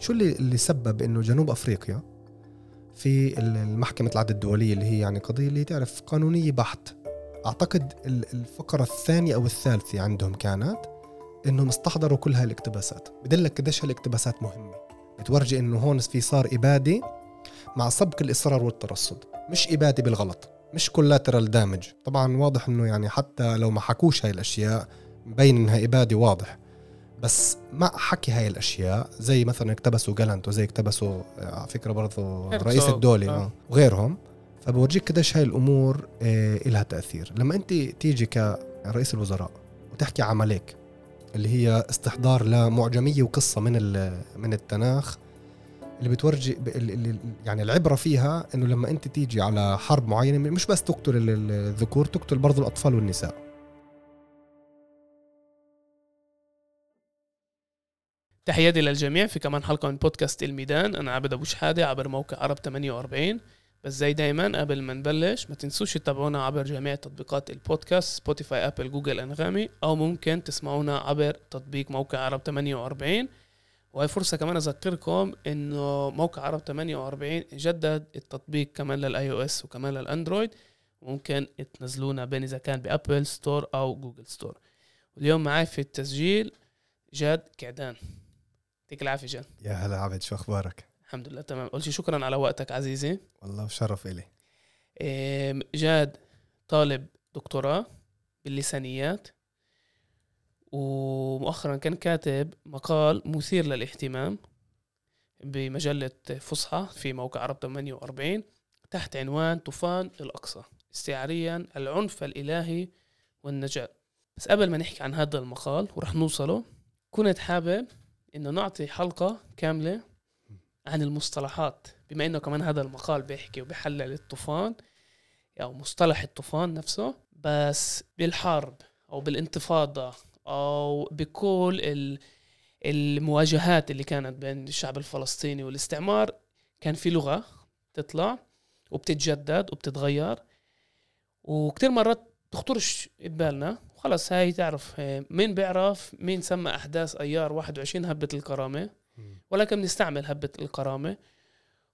شو اللي اللي سبب إنه جنوب أفريقيا في المحكمة العدل الدولية اللي هي يعني قضية اللي تعرف قانونية بحت؟ أعتقد الفقرة الثانية أو الثالثة عندهم كانت إنهم استحضروا كل هاي الاقتباسات بدلك قديش هالاقتباسات مهمة. بتورجي إنه هون في صار إبادة مع سبق الإصرار والترصد. مش إبادة بالغلط مش كولاترال دامج طبعا واضح إنه يعني حتى لو ما حكوش هاي الأشياء مبين إنها إبادة واضح. بس مع حكي هاي الأشياء زي مثلا اقتبسوا جالنت وزي اقتبسوا آه، على فكرة برضه رئيس الدولة آه. آه. وغيرهم فبورجيك قديش هاي الأمور آه لها تأثير لما أنت تيجي كرئيس الوزراء وتحكي عمليك اللي هي استحضار لمعجمية وقصة من من التناخ اللي بتورجي اللي يعني العبرة فيها إنه لما أنت تيجي على حرب معينة مش بس تقتل الذكور تقتل برضه الأطفال والنساء تحياتي للجميع في كمان حلقة من بودكاست الميدان. أنا عبد أبو شحادة عبر موقع عرب 48 بس زي دايما قبل ما نبلش ما تنسوش تتابعونا عبر جميع تطبيقات البودكاست Spotify Apple Google أنغامي أو ممكن تسمعونا عبر تطبيق موقع عرب 48 وهي فرصة كمان أذكركم إنه موقع عرب 48 جدد التطبيق كمان لل iOS وكمان لل Android. ممكن تنزلونا بين إذا كان ب Apple Store أو Google Store واليوم معي في التسجيل جاد قعدان. يعطيك العافية جاد يا هلا عبد شو أخبارك؟ الحمد لله تمام. أول شيء شكرا على وقتك عزيزي. والله شرف إلي. جاد طالب دكتوراه باللسانيات ومؤخرا كان كاتب مقال مثير للاهتمام بمجلة فصحى في موقع عرب 48 تحت عنوان طوفان الأقصى استعاريا العنف الإلهي والنجاة. بس قبل ما نحكي عن هذا المقال ورح نوصله كنت حابب إنه نعطي حلقة كاملة عن المصطلحات بما إنه كمان هذا المقال بيحكي وبيحلل الطوفان أو مصطلح الطوفان نفسه بس بالحرب أو بالانتفاضة أو بكل المواجهات اللي كانت بين الشعب الفلسطيني والاستعمار كان في لغة تطلع وبتتجدد وبتتغير. وكتير مرات تخطرش ببالنا وخلص هاي تعرف مين بيعرف مين سمى أحداث أيار 21 هبة الكرامة؟ ولكن بنستعمل هبة الكرامة.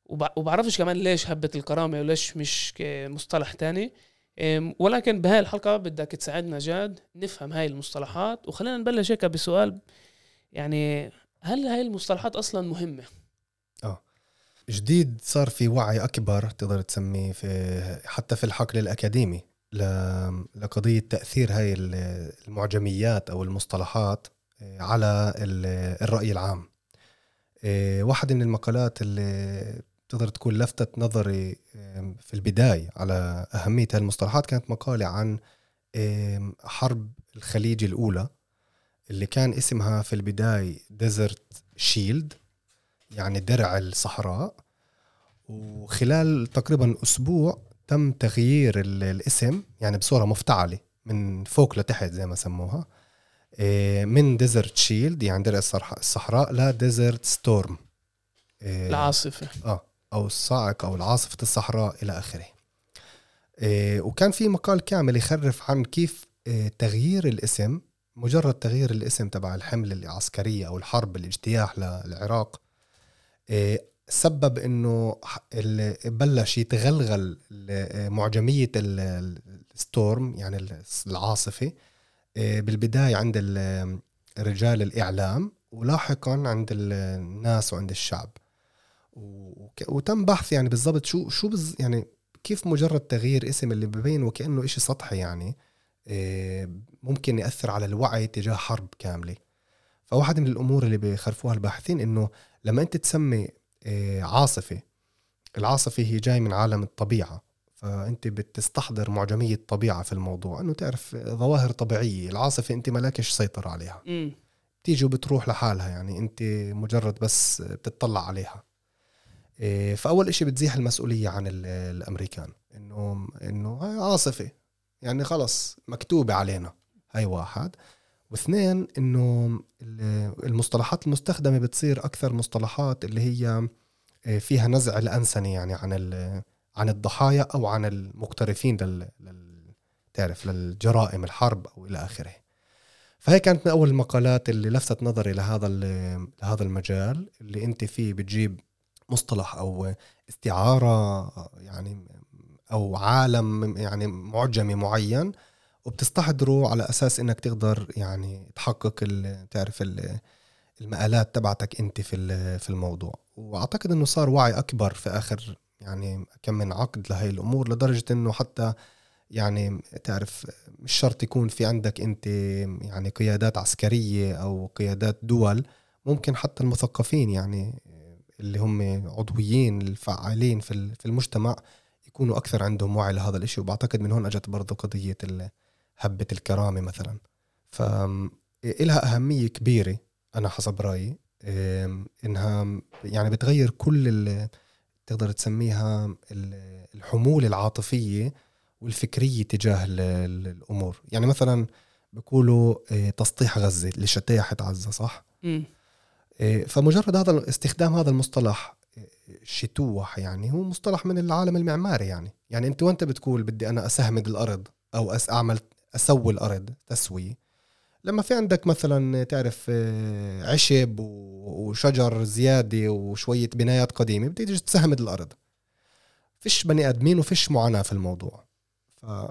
وبعرفش كمان ليش هبة الكرامة وليش مش مصطلح تاني. ولكن بهاي الحلقة بدك تساعدنا جاد نفهم هاي المصطلحات. وخلينا نبلش هيك بسؤال يعني هل هاي المصطلحات أصلا مهمة؟ آه. جديد صار في وعي أكبر تقدر تسميه في حتى في الحقل الأكاديمي. لقضية تأثير هاي المعجميات أو المصطلحات آه، على الرأي العام. آه، واحد من المقالات اللي تقدر تكون لفتت نظري في البداية على أهمية هالمصطلحات كانت مقالة عن حرب الخليج الأولى اللي كان اسمها في البداية Desert Shield يعني درع الصحراء. وخلال تقريبا أسبوع تم تغيير الاسم يعني بصورة مفتعلة من فوق لتحت زي ما سموها من Desert Shield يعني درع الصحراء ل Desert Storm العاصفة. آه أو الصاعقة أو العاصفة الصحراء إلى آخره. إيه، وكان في مقال كامل يخرف عن كيف إيه، تغيير الاسم مجرد تغيير الاسم تبع الحملة العسكرية أو الحرب الاجتياح للعراق إيه، سبب إنه بلش يتغلغل معجمية الستورم يعني العاصفة بالبداية عند رجال الإعلام ولاحقا عند الناس وعند الشعب. وتم بحث يعني بالضبط شو شو يعني كيف مجرد تغيير اسم اللي ببين وكأنه إشي سطحي يعني آه، ممكن يأثر على الوعي تجاه حرب كاملة. فواحد من الأمور اللي بيخرفوها الباحثين إنه لما أنت تسمي آه، عاصفة. العاصفة هي جاي من عالم الطبيعة. فأنت بتستحضر معجمية الطبيعة في الموضوع إنه تعرف ظواهر طبيعية. العاصفة أنت ملاكش سيطرة عليها. بتيجي وبتروح لحالها يعني أنت مجرد بس بتطلع عليها. إيه، فأول إشي بتزيح المسؤولية عن الأمريكان. انه إنه هاي عاصفة. يعني خلص مكتوبة علينا. هاي واحد. واثنين إنه المصطلحات المستخدمة بتصير أكثر مصطلحات اللي هي إيه، فيها نزع الأنسنة يعني عن عن الضحايا أو عن المقترفين لل, لل تعرف للجرائم الحرب أو إلى آخره. فهي كانت من أول المقالات اللي لفتت نظري لهذا لهذا المجال اللي أنت فيه بتجيب مصطلح أو استعارة يعني أو عالم يعني معجمي معين. وبتستحضره على أساس إنك تقدر يعني تحقق ال- تعرف ال- المقالات تبعتك أنت في في الموضوع. وأعتقد إنه صار وعي أكبر في آخر يعني كم من عقد لهي الأمور لدرجة إنه حتى يعني تعرف مش شرط يكون في عندك أنت يعني قيادات عسكرية أو قيادات دول ممكن حتى المثقفين يعني اللي هم عضويين الفعالين في ال- في المجتمع يكونوا أكثر عندهم وعي لهذا الإشي. وبعتقد من هون أجت برضه قضية هبه الكرامة مثلا ف إلها أهمية كبيرة أنا حسب رأيي إم، إنها يعني بتغير كل ال- تقدر تسميها ال- الحمولة العاطفية والفكرية تجاه ال- ال- الأمور يعني مثلا بيقولوا إيه، تسطيح غزة لشتاحة غزة صح؟ مم. إيه، فمجرد هذا استخدام هذا المصطلح إيه، شتوح يعني هو مصطلح من العالم المعماري يعني يعني أنت وأنت بتقول بدي أنا اسهمد الأرض أو أس أعمل أسوي الأرض تسويه لما في عندك مثلا تعرف آه، عشب وشجر زيادة وشوية بنايات قديمة بدك تسهمد الأرض. فيش بني آدمين وفيش معاناة في الموضوع.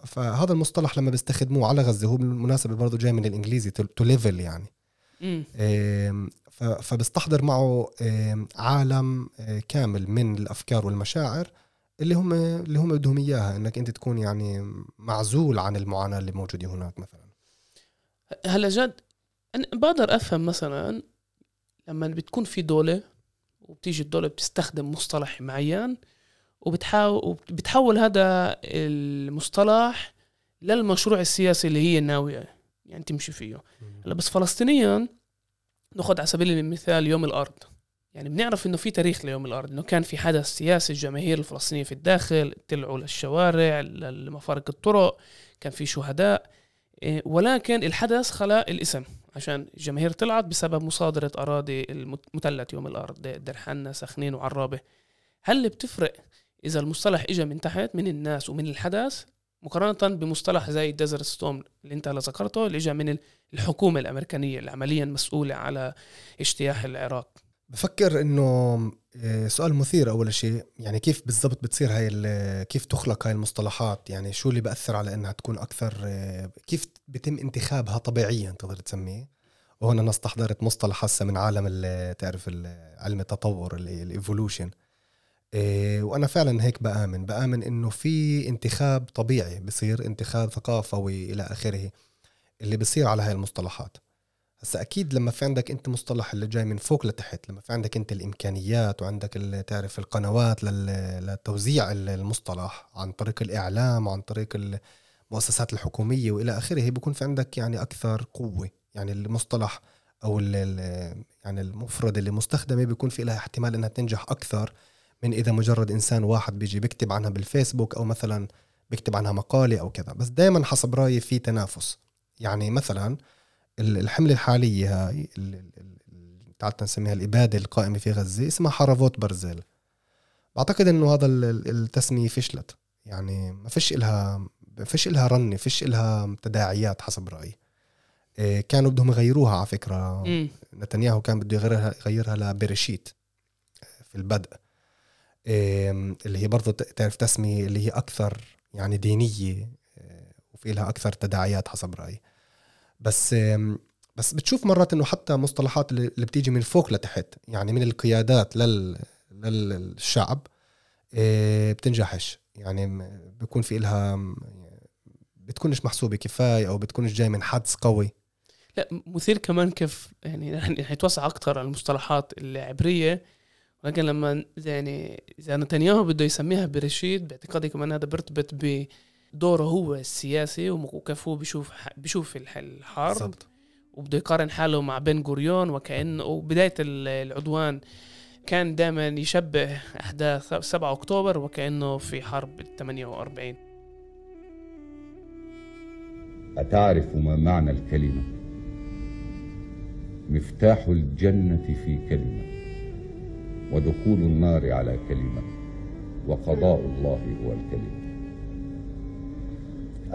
فهذا المصطلح لما بيستخدموه على غزة هو بالمناسبة برضه جاي من الإنجليزي to level يعني. فبستحضر معه عالم آه، كامل من الأفكار والمشاعر. اللي هم اللي هم بدهم إياها إنك أنت تكون يعني معزول عن المعاناة اللي موجودة هناك مثلا. هلا جد أنا بقدر أفهم مثلا لما بتكون في دولة وبتيجي الدولة بتستخدم مصطلح معين وبتحاول وبتحول هذا المصطلح للمشروع السياسي اللي هي ناوية يعني تمشي فيه. هلا بس فلسطينيا ناخذ على سبيل المثال يوم الأرض. يعني بنعرف إنه في تاريخ ليوم الأرض إنه كان في حدث سياسي الجماهير الفلسطينية في الداخل طلعوا للشوارع لمفارق الطرق كان في شهداء. إيه، ولكن الحدث خلق الاسم عشان الجماهير طلعت بسبب مصادرة أراضي المثلث يوم الأرض دير حنا سخنين وعرابة. هل بتفرق إذا المصطلح إجا من تحت من الناس ومن الحدث؟ مقارنة بمصطلح زي Desert Storm اللي أنت ذكرته اللي اجى من الحكومة الأمريكانية اللي عمليا مسؤولة على اجتياح العراق. بفكر إنه آه، سؤال مثير أول شيء يعني كيف بالضبط بتصير هاي كيف تخلق هاي المصطلحات؟ يعني شو اللي بأثر على إنها تكون أكثر آه، كيف بيتم انتخابها طبيعيا تقدر تسميه؟ وهنا أنا استحضرت مصطلح هسه من عالم ال- تعرف علم التطور الايفولوشن وأنا فعلا هيك بآمن. بآمن إنه في انتخاب طبيعي بصير انتخاب ثقافوي إلى آخره اللي بصير على هاي المصطلحات. هسا أكيد لما في عندك أنت مصطلح اللي جاي من فوق لتحت لما في عندك أنت الإمكانيات وعندك تعرف القنوات لتوزيع ال- المصطلح عن طريق الإعلام وعن طريق المؤسسات الحكومية وإلى آخره بيكون في عندك يعني أكثر قوة. يعني المصطلح أو ال- يعني المفرد اللي مستخدمة بيكون في لها احتمال إنها تنجح أكثر من إذا مجرد إنسان واحد بيجي بيكتب عنها بالفيسبوك أو مثلا بيكتب عنها مقالة أو كذا. بس دائما حسب رأيي في تنافس. يعني مثلا ال- الحملة الحالية هاي ال- ال- ال- تعال نسميها الإبادة القائمة في غزة اسمها حرفوت برزيل. بعتقد إنه هذا ال- ال- التسمية فشلت. يعني ما فيش إلها ما فيش إلها رنة فيش إلها تداعيات حسب رأيي. إيه، كانوا بدهم يغيروها على فكرة. مم. نتنياهو كان بده يغيرها يغيرها لبريشيت في البدء. إيه، اللي هي برضه تعرف تسمية اللي هي أكثر يعني دينية إيه، وفي لها أكثر تداعيات حسب رأيي. بس بس بتشوف مرات إنه حتى مصطلحات اللي بتيجي من فوق لتحت يعني من القيادات لل للشعب آه، بتنجحش. يعني بيكون في إلها بتكونش محسوبة كفاية أو بتكونش جاي من حدس قوي. لا مثير كمان كيف يعني رح رح يتوسع أكثر على المصطلحات العبرية. ولكن لما يعني إذا نتنياهو بده يسميها برشيد باعتقادي كمان هذا بيرتبط بدوره هو السياسي هو بيشوف بيشوف الح- الحرب بالضبط. وبده يقارن حاله مع بن غوريون وكانه وبداية ال- العدوان كان دائما يشبه أحداث 7 أكتوبر وكأنه في حرب ال 48 أتعرف ما معنى الكلمة؟ مفتاح الجنة في كلمة ودخول النار على كلمة وقضاء الله هو الكلمة.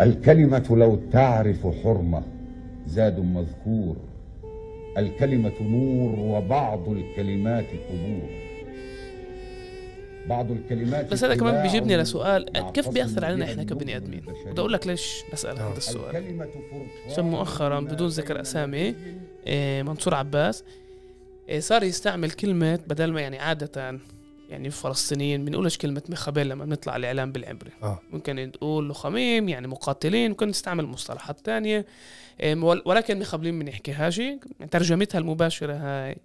الكلمة لو تعرف حرمة زاد مذكور. الكلمة نور وبعض الكلمات قبور. بعض الكلمات بس هذا كمان بيجيبني لسؤال كيف بيأثر علينا إحنا كبني آدمين؟ بدي أقول لك ليش بسأل آه. هذا السؤال. الكلمة فرقان عشان مؤخرا بدون ذكر أسامي إيه، منصور عباس إيه، صار يستعمل كلمة بدل ما يعني عادة يعني الفلسطينيين بنقولش كلمة مخابل لما بنطلع الإعلام بالعبري آه. ممكن نقول لخميم يعني مقاتلين ممكن نستعمل مصطلحات تانية. ول- ولكن مخابلين بنحكيهاش. ترجمتها المباشرة هاي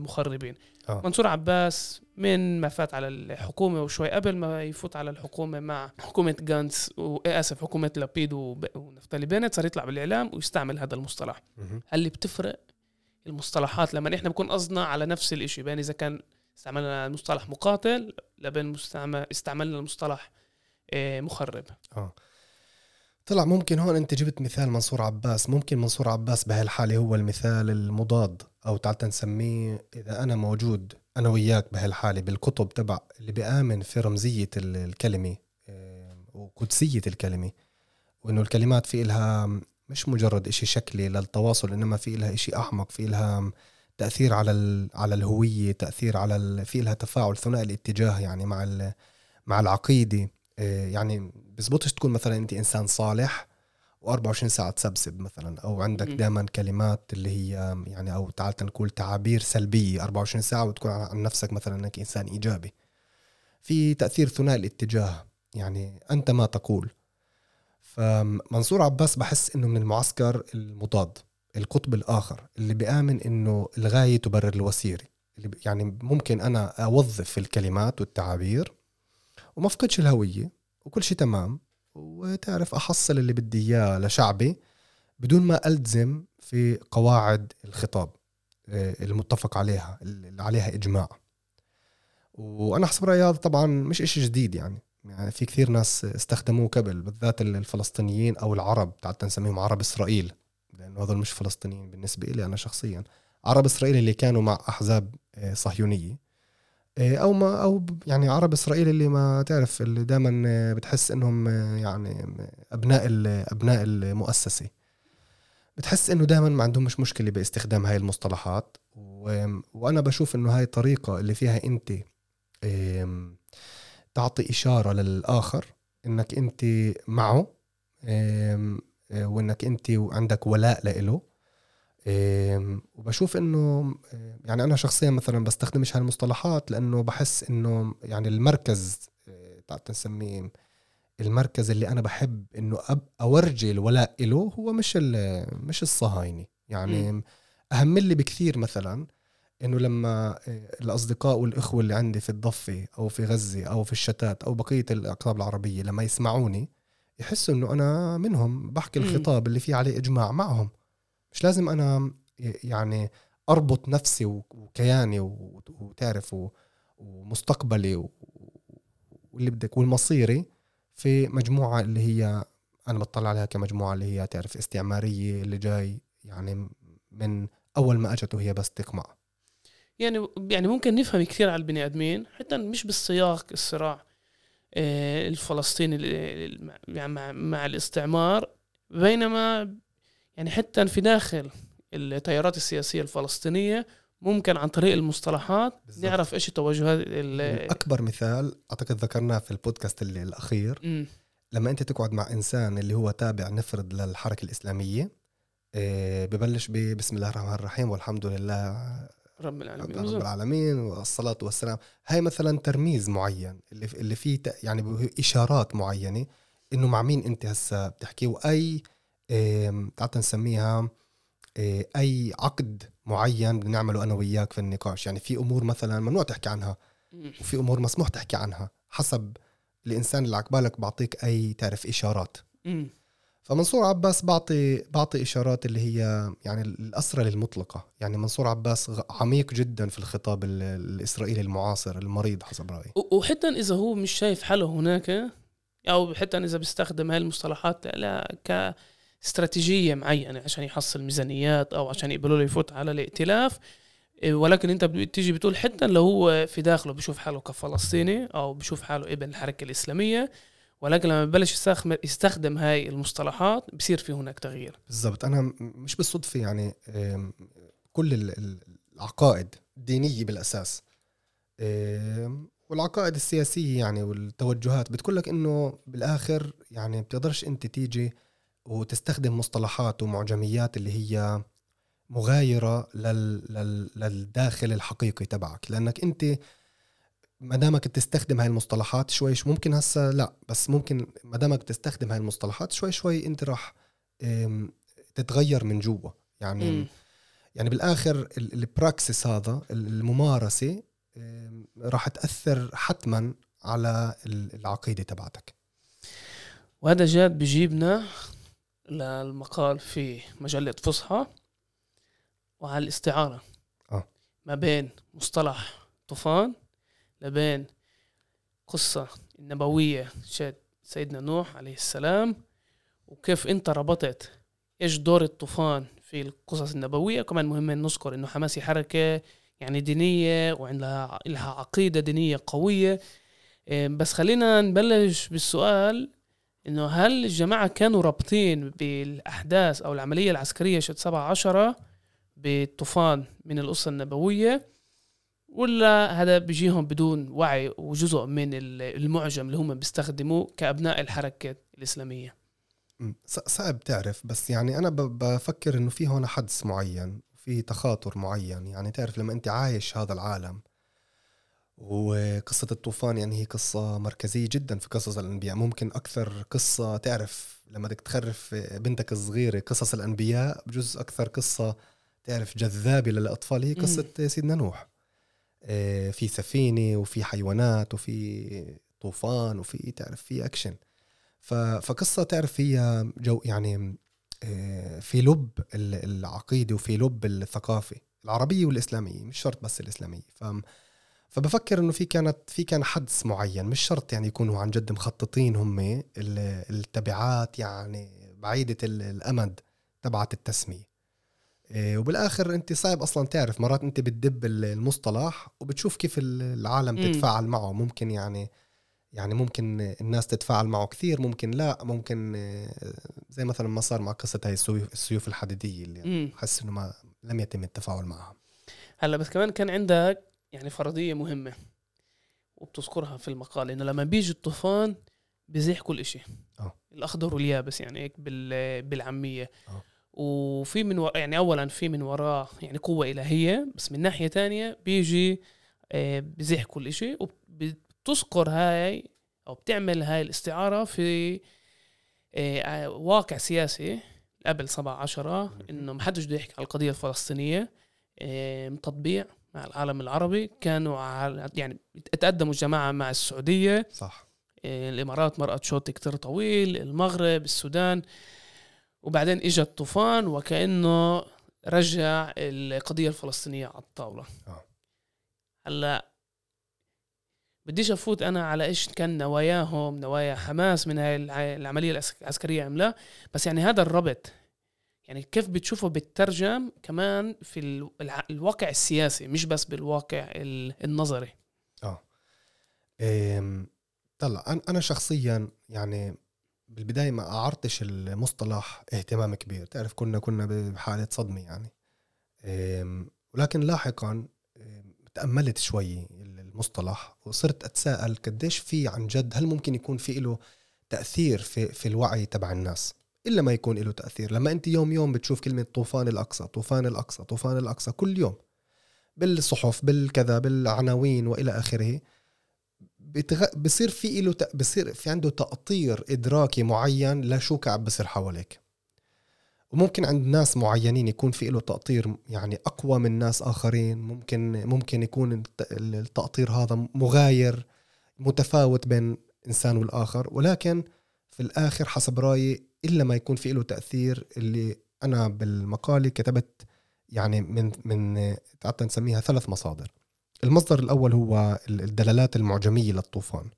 مخربين. آه. منصور عباس من ما فات على الحكومة وشوي قبل ما يفوت على الحكومة مع حكومة جانتس وآسف حكومة لابيد ونفتالي بنت صار يطلع بالإعلام ويستعمل هذا المصطلح. هل بتفرق المصطلحات لما إحنا بنكون قصدنا على نفس الإشي؟ بين إذا كان استعملنا مصطلح مقاتل لبين مستعمل استعملنا المصطلح آه، مخرب. طلع ممكن هون انت جبت مثال منصور عباس. ممكن منصور عباس بهالحالة هو المثال المضاد أو تعال نسميه إذا أنا موجود أنا وياك بهالحالة بالكتب تبع اللي بيآمن في رمزية ال- الكلمة آه، وقدسية الكلمة وإنه الكلمات في إلها مش مجرد إشي شكلي للتواصل إنما في إلها إشي أعمق في إلها تأثير على ال- على الهوية تأثير على ال- في إلها تفاعل ثنائي الاتجاه يعني مع ال- مع العقيدة. آه، يعني بزبطش تكون مثلا أنت إنسان صالح و24 ساعة تسبسب مثلا أو عندك. دائما كلمات اللي هي يعني أو تعال نقول تعابير سلبية 24 ساعة وتكون عن نفسك مثلا إنك إنسان إيجابي. في تأثير ثنائي الاتجاه يعني أنت ما تقول. فمنصور عباس بحس إنه من المعسكر المضاد. القطب الآخر اللي بيآمن إنه الغاية تبرر الوسيله يعني ممكن أنا أوظف الكلمات والتعابير وما أفقدش الهوية وكل شيء تمام وتعرف أحصل اللي بدي إياه لشعبي بدون ما التزم في قواعد الخطاب آه، المتفق عليها اللي عليها إجماع. وأنا حسب رأيي هذا طبعا مش إشي جديد يعني. يعني في كثير ناس استخدموه قبل بالذات الفلسطينيين أو العرب تعال نسميهم عرب إسرائيل. لأنه هذول مش فلسطينيين بالنسبة لي أنا شخصيا. عرب إسرائيل اللي كانوا مع أحزاب آه، صهيونية. آه، أو ما أو يعني عرب إسرائيل اللي ما تعرف اللي دائما بتحس إنهم آه، يعني أبناء أبناء المؤسسة. بتحس إنه دائما ما عندهم مش مشكلة باستخدام هاي المصطلحات. وأنا بشوف إنه هاي الطريقة اللي فيها أنت تعطي إشارة للآخر إنك أنت معه آه، وإنك أنت عندك ولاء لإله. وبشوف إنه آه، يعني أنا شخصيا مثلا بستخدمش هالمصطلحات لأنه بحس إنه يعني المركز آه، تعال نسميه المركز اللي أنا بحب إنه أب أورجي الولاء له هو مش مش الصهاينة. يعني أهم لي بكثير مثلا إنه لما آه، الأصدقاء والإخوة اللي عندي في الضفة أو في غزة أو في الشتات أو بقية الأقطاب العربية لما يسمعوني يحسوا إنه أنا منهم بحكي. الخطاب اللي فيه عليه إجماع معهم. مش لازم أنا يعني أربط نفسي وكياني وتعرف ومستقبلي واللي بدك والمصيري في مجموعة اللي هي أنا بطلع عليها كمجموعة اللي هي تعرف استعمارية اللي جاي يعني من أول ما أجت وهي بس تقمع. يعني يعني ممكن نفهم كثير على البني آدمين حتى مش بالسياق الصراع. الفلسطيني ال- ال- يعني مع, مع الاستعمار بينما يعني حتى في داخل التيارات السياسية الفلسطينية ممكن عن طريق المصطلحات بالضبط. نعرف إيش توجهات ال- أكبر مثال أعتقد ذكرناه في البودكاست اللي الأخير مم. لما أنت تقعد مع إنسان اللي هو تابع نفرض للحركة الإسلامية آه، ببلش ب- بسم الله الرحمن الرحيم والحمد لله رب العالمين رب. العالمين والصلاة والسلام هاي مثلا ترميز معين اللي اللي فيه يعني به- إشارات معينة إنه مع مين أنت هسا بتحكي وأي آم، تعال نسميها آه، أي عقد معين بنعمله أنا وياك في النقاش يعني في أمور مثلا ممنوع تحكي عنها. وفي أمور مسموح تحكي عنها حسب الإنسان اللي عقبالك بعطيك أي تعرف إشارات. فمنصور عباس بعطي بعطي إشارات اللي هي يعني الاسرى المطلقه يعني منصور عباس عميق جدا في الخطاب ال- الإسرائيلي المعاصر المريض حسب رأيي. وحتى إذا هو مش شايف حاله هناك أو حتى إذا بيستخدم هاي المصطلحات لا كاستراتيجية معينة عشان يحصل ميزانيات أو عشان يقبلوا له يفوت على الائتلاف. ولكن أنت بتيجي بتقول حتى لو هو في داخله بشوف حاله كفلسطيني أو بشوف حاله ابن الحركة الإسلامية ولكن لما ببلش يستخدم هاي المصطلحات بصير في هناك تغيير. بالضبط. أنا مش بالصدفة يعني كل ال- ال- العقائد الدينية بالأساس والعقائد السياسية يعني والتوجهات بتقول لك إنه بالآخر يعني بتقدرش أنت تيجي وتستخدم مصطلحات ومعجميات اللي هي مغايرة لل... لل... للداخل الحقيقي تبعك. لأنك أنت ما دامك بتستخدم هاي المصطلحات شوي شوي ممكن هسه لا بس ممكن ما دامك بتستخدم هاي المصطلحات شوي شوي انت راح تتغير من جوا يعني مم. يعني بالآخر ال- البراكسس هذا الممارسة راح تأثر حتما على ال- العقيدة تبعتك وهذا جاد بجيبنا للمقال في مجلة فصحى وعلى الاستعارة آه. ما بين مصطلح طوفان لبين قصة النبوية شاد سيدنا نوح عليه السلام وكيف انت ربطت إيش دور الطوفان في القصص النبوية. كمان مهم أن نذكر إنه حماس هي حركة يعني دينية وعندها لها عقيدة دينية قوية. بس خلينا نبلش بالسؤال إنه هل الجماعة كانوا رابطين بالأحداث أو العملية العسكرية شد سبعة عشرة بالطوفان من القصة النبوية؟ ولا هذا بيجيهم بدون وعي وجزء من ال- المعجم اللي هم بيستخدموه كأبناء الحركة الإسلامية؟ صعب تعرف بس يعني أنا ب- بفكر إنه في هون حدث معين في تخاطر معين. يعني تعرف لما أنت عايش هذا العالم وقصة الطوفان يعني هي قصة مركزية جدا في قصص الأنبياء. ممكن أكثر قصة تعرف لما بدك تخرف بنتك الصغيرة قصص الأنبياء بجوز أكثر قصة تعرف جذابة للأطفال هي قصة سيدنا نوح. في سفينة وفي حيوانات وفي طوفان وفي تعرف في أكشن ف- فقصة تعرف هي جو يعني آه، في لب ال- العقيدة وفي لب الثقافة العربية والإسلامية مش شرط بس الإسلامية. ف فبفكر إنه في كانت في كان حدث معين مش شرط يعني يكونوا عن جد مخططين هم ال- التبعات يعني بعيدة ال- الأمد تبعت التسمية. إيه، وبالآخر أنت صعب أصلا تعرف مرات أنت بتدب ال- المصطلح وبتشوف كيف ال- العالم. تتفاعل معه ممكن يعني يعني ممكن الناس تتفاعل معه كثير ممكن لا ممكن آه، زي مثلا ما صار مع قصة هاي السيوف, الحديدية اللي. حس إنه ما لم يتم التفاعل معها هلأ بس كمان كان عندك يعني فرضية مهمة وبتذكرها في المقال إنه لما بيجي الطوفان بيزيح كل إشي آه. الأخضر واليابس يعني هيك بال- بالعامية آه. وفي من ور... يعني اولا في من وراه يعني قوة إلهية بس من ناحية تانية بيجي آه، بيزيح كل إشي وبتذكر هاي أو بتعمل هاي الاستعارة في آه، واقع سياسي قبل 17 إنه ما حدش بده يحكي على القضية الفلسطينية. تطبيع مع العالم العربي. كانوا على يعني تقدموا الجماعه مع السعودية. صح. آه، الإمارات مرقت شوط كتير طويل المغرب السودان. وبعدين اجى الطوفان وكأنه رجع القضية الفلسطينية على الطاولة. آه. هلأ بديش أفوت أنا على إيش كان نواياهم نوايا حماس من هاي الع- العملية العسك- العسكرية أم لا. بس يعني هذا الربط يعني كيف بتشوفه بالترجم كمان في الواقع السياسي مش بس بالواقع ال- النظري. أم، طلع أنا شخصيا يعني بالبداية ما أعرتش المصطلح اهتمام كبير. تعرف كنا كنا بحالة صدمة يعني. ولكن لاحقا تأملت شوي المصطلح وصرت أتساءل قديش في عن جد هل ممكن يكون في له تأثير في في الوعي تبع الناس؟ إلا ما يكون له تأثير. لما أنت يوم يوم بتشوف كلمة طوفان الأقصى طوفان الأقصى طوفان الأقصى كل يوم بالصحف بالكذا بالعناوين وإلى آخره بتغ... بصير في له ت... بصير في عنده تأطير إدراكي معين لشو قاعد بصير حواليك. وممكن عند ناس معينين يكون في له تأطير يعني أقوى من ناس آخرين ممكن ممكن يكون الت- التأطير هذا مغاير متفاوت بين إنسان والآخر. ولكن في الآخر حسب رأيي إلا ما يكون في له تأثير اللي أنا بالمقالة كتبت يعني من من حتى نسميها ثلاث مصادر. المصدر الأول هو ال- الدلالات المعجمية للطوفان.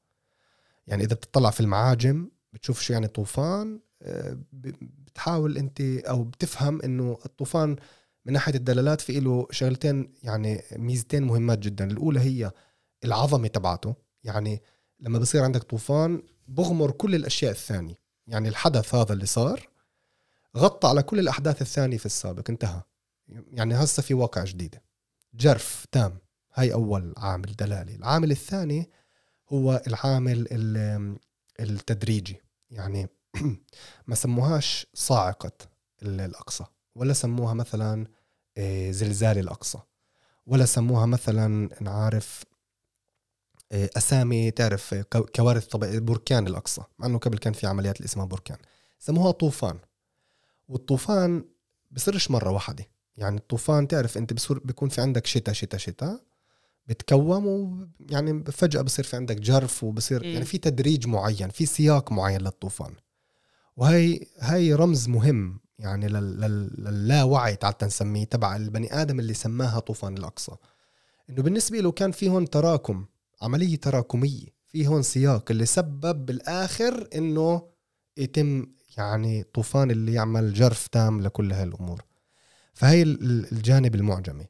يعني إذا بتطلع في المعاجم بتشوف شو يعني طوفان آه، بتحاول أنت أو بتفهم إنه الطوفان من ناحية الدلالات في له شغلتين يعني ميزتين مهمات جدا. الأولى هي العظمة تبعته. يعني لما بصير عندك طوفان بغمر كل الأشياء الثانية. يعني الحدث هذا اللي صار غطى على كل الأحداث الثانية في السابق. انتهى. يعني هسه في واقع جديد جرف تام. هاي أول عامل دلالي العامل الثاني هو العامل ال- التدريجي. يعني ما سموهاش صاعقة ال- الأقصى ولا سموها مثلا آه، زلزال الأقصى ولا سموها مثلا نعرف آه، أسامي تعرف آه، كو- كوارث طبيعية بركان الأقصى. مع أنه قبل كان في عمليات اللي اسمها بركان. سموها طوفان. والطوفان بصيرش مرة واحدة. يعني الطوفان تعرف أنت بصير بيكون في عندك شتاء شتاء شتاء بتكوم ويعني فجأة بصير في عندك جرف وبصير مم. يعني في تدريج معين في سياق معين للطوفان. وهي هاي رمز مهم يعني لل- لل- للاوعي تعال نسميه تبع البني آدم اللي سماها طوفان الأقصى. إنه بالنسبة له كان في هون تراكم عملية تراكمية في هون سياق اللي سبب بالآخر إنه يتم يعني طوفان اللي يعمل جرف تام لكل هاي الأمور فهي ال- ال- الجانب المعجمي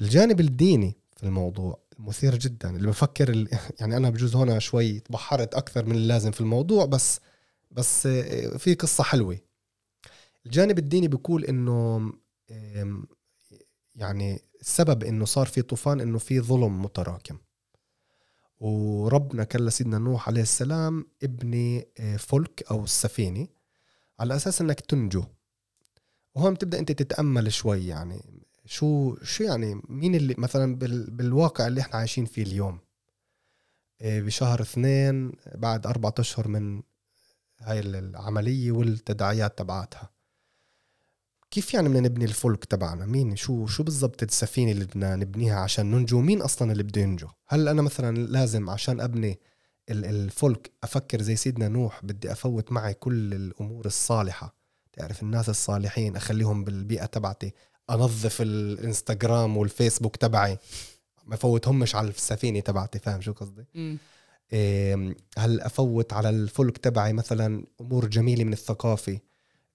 الجانب الديني الموضوع مثير جدا. اللي بفكر يعني أنا بجوز هنا شوي تبحرت أكثر من اللازم في الموضوع بس بس آه، في قصة حلوة. الجانب الديني بيقول إنه يعني السبب إنه صار في طوفان إنه في ظلم متراكم. وربنا كان لسيدنا نوح عليه السلام ابني آه، فلك أو السفينة على أساس إنك تنجو. وهون بتبدأ أنت تتأمل شوي يعني. شو شو يعني مين اللي مثلا بال بالواقع اللي إحنا عايشين فيه اليوم؟ آه، بشهر اثنين بعد أربعة أشهر من هاي العملية والتداعيات تبعاتها. كيف يعني بدنا نبني الفلك تبعنا؟ مين شو شو بالضبط السفينة اللي بدنا نبنيها عشان ننجو؟ مين أصلا اللي بده ينجو؟ هل أنا مثلا لازم عشان أبني ال- الفلك أفكر زي سيدنا نوح بدي أفوت معي كل الأمور الصالحة؟ تعرف الناس الصالحين أخليهم بالبيئة تبعتي أنظف الإنستغرام والفيسبوك تبعي. ما فوتهمش على السفينة تبعتي فاهم شو قصدي. إيه، هل أفوت على الفلك تبعي مثلا أمور جميلة من الثقافة؟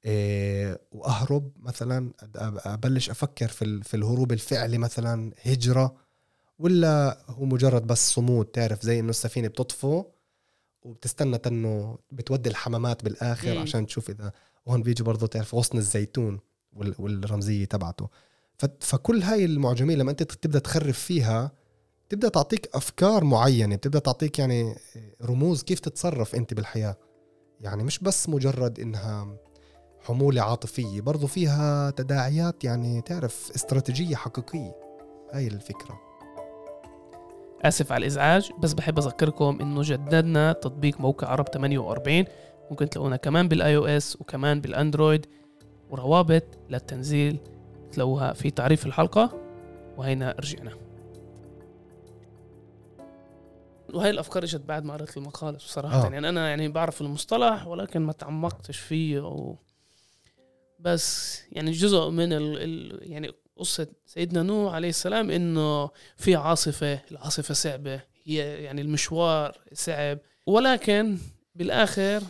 إيه، وأهرب مثلا أبلش أفكر في في الهروب الفعلي مثلا هجرة ولا هو مجرد بس صمود؟ تعرف زي إنه السفينة بتطفو وبتستنى انه بتودي الحمامات بالآخر مم. عشان تشوف إذا وهون بيجي برضه تعرف غصن الزيتون. والرمزية تبعته. فكل هاي المعجمين لما انت تبدأ تخرف فيها تبدأ تعطيك أفكار معينة بتبدأ تعطيك يعني رموز كيف تتصرف انت بالحياة. يعني مش بس مجرد إنها حمولة عاطفية برضو فيها تداعيات يعني تعرف استراتيجية حقيقية. هاي الفكرة. آسف على الإزعاج بس بحب أذكركم إنه جددنا تطبيق موقع عرب 48 ممكن تلاقونا كمان بالآي أو إس وكمان بالأندرويد. وروابط للتنزيل تلاقوها في تعريف الحلقة وهينا رجعنا. وهي الأفكار إجت بعد ما قرأت المقال بصراحة. آه. يعني أنا يعني بعرف المصطلح ولكن ما تعمقتش فيه أو بس يعني جزء من ال... ال... يعني قصة سيدنا نوح عليه السلام إنه في عاصفة العاصفة صعبة هي يعني المشوار صعب ولكن بالآخر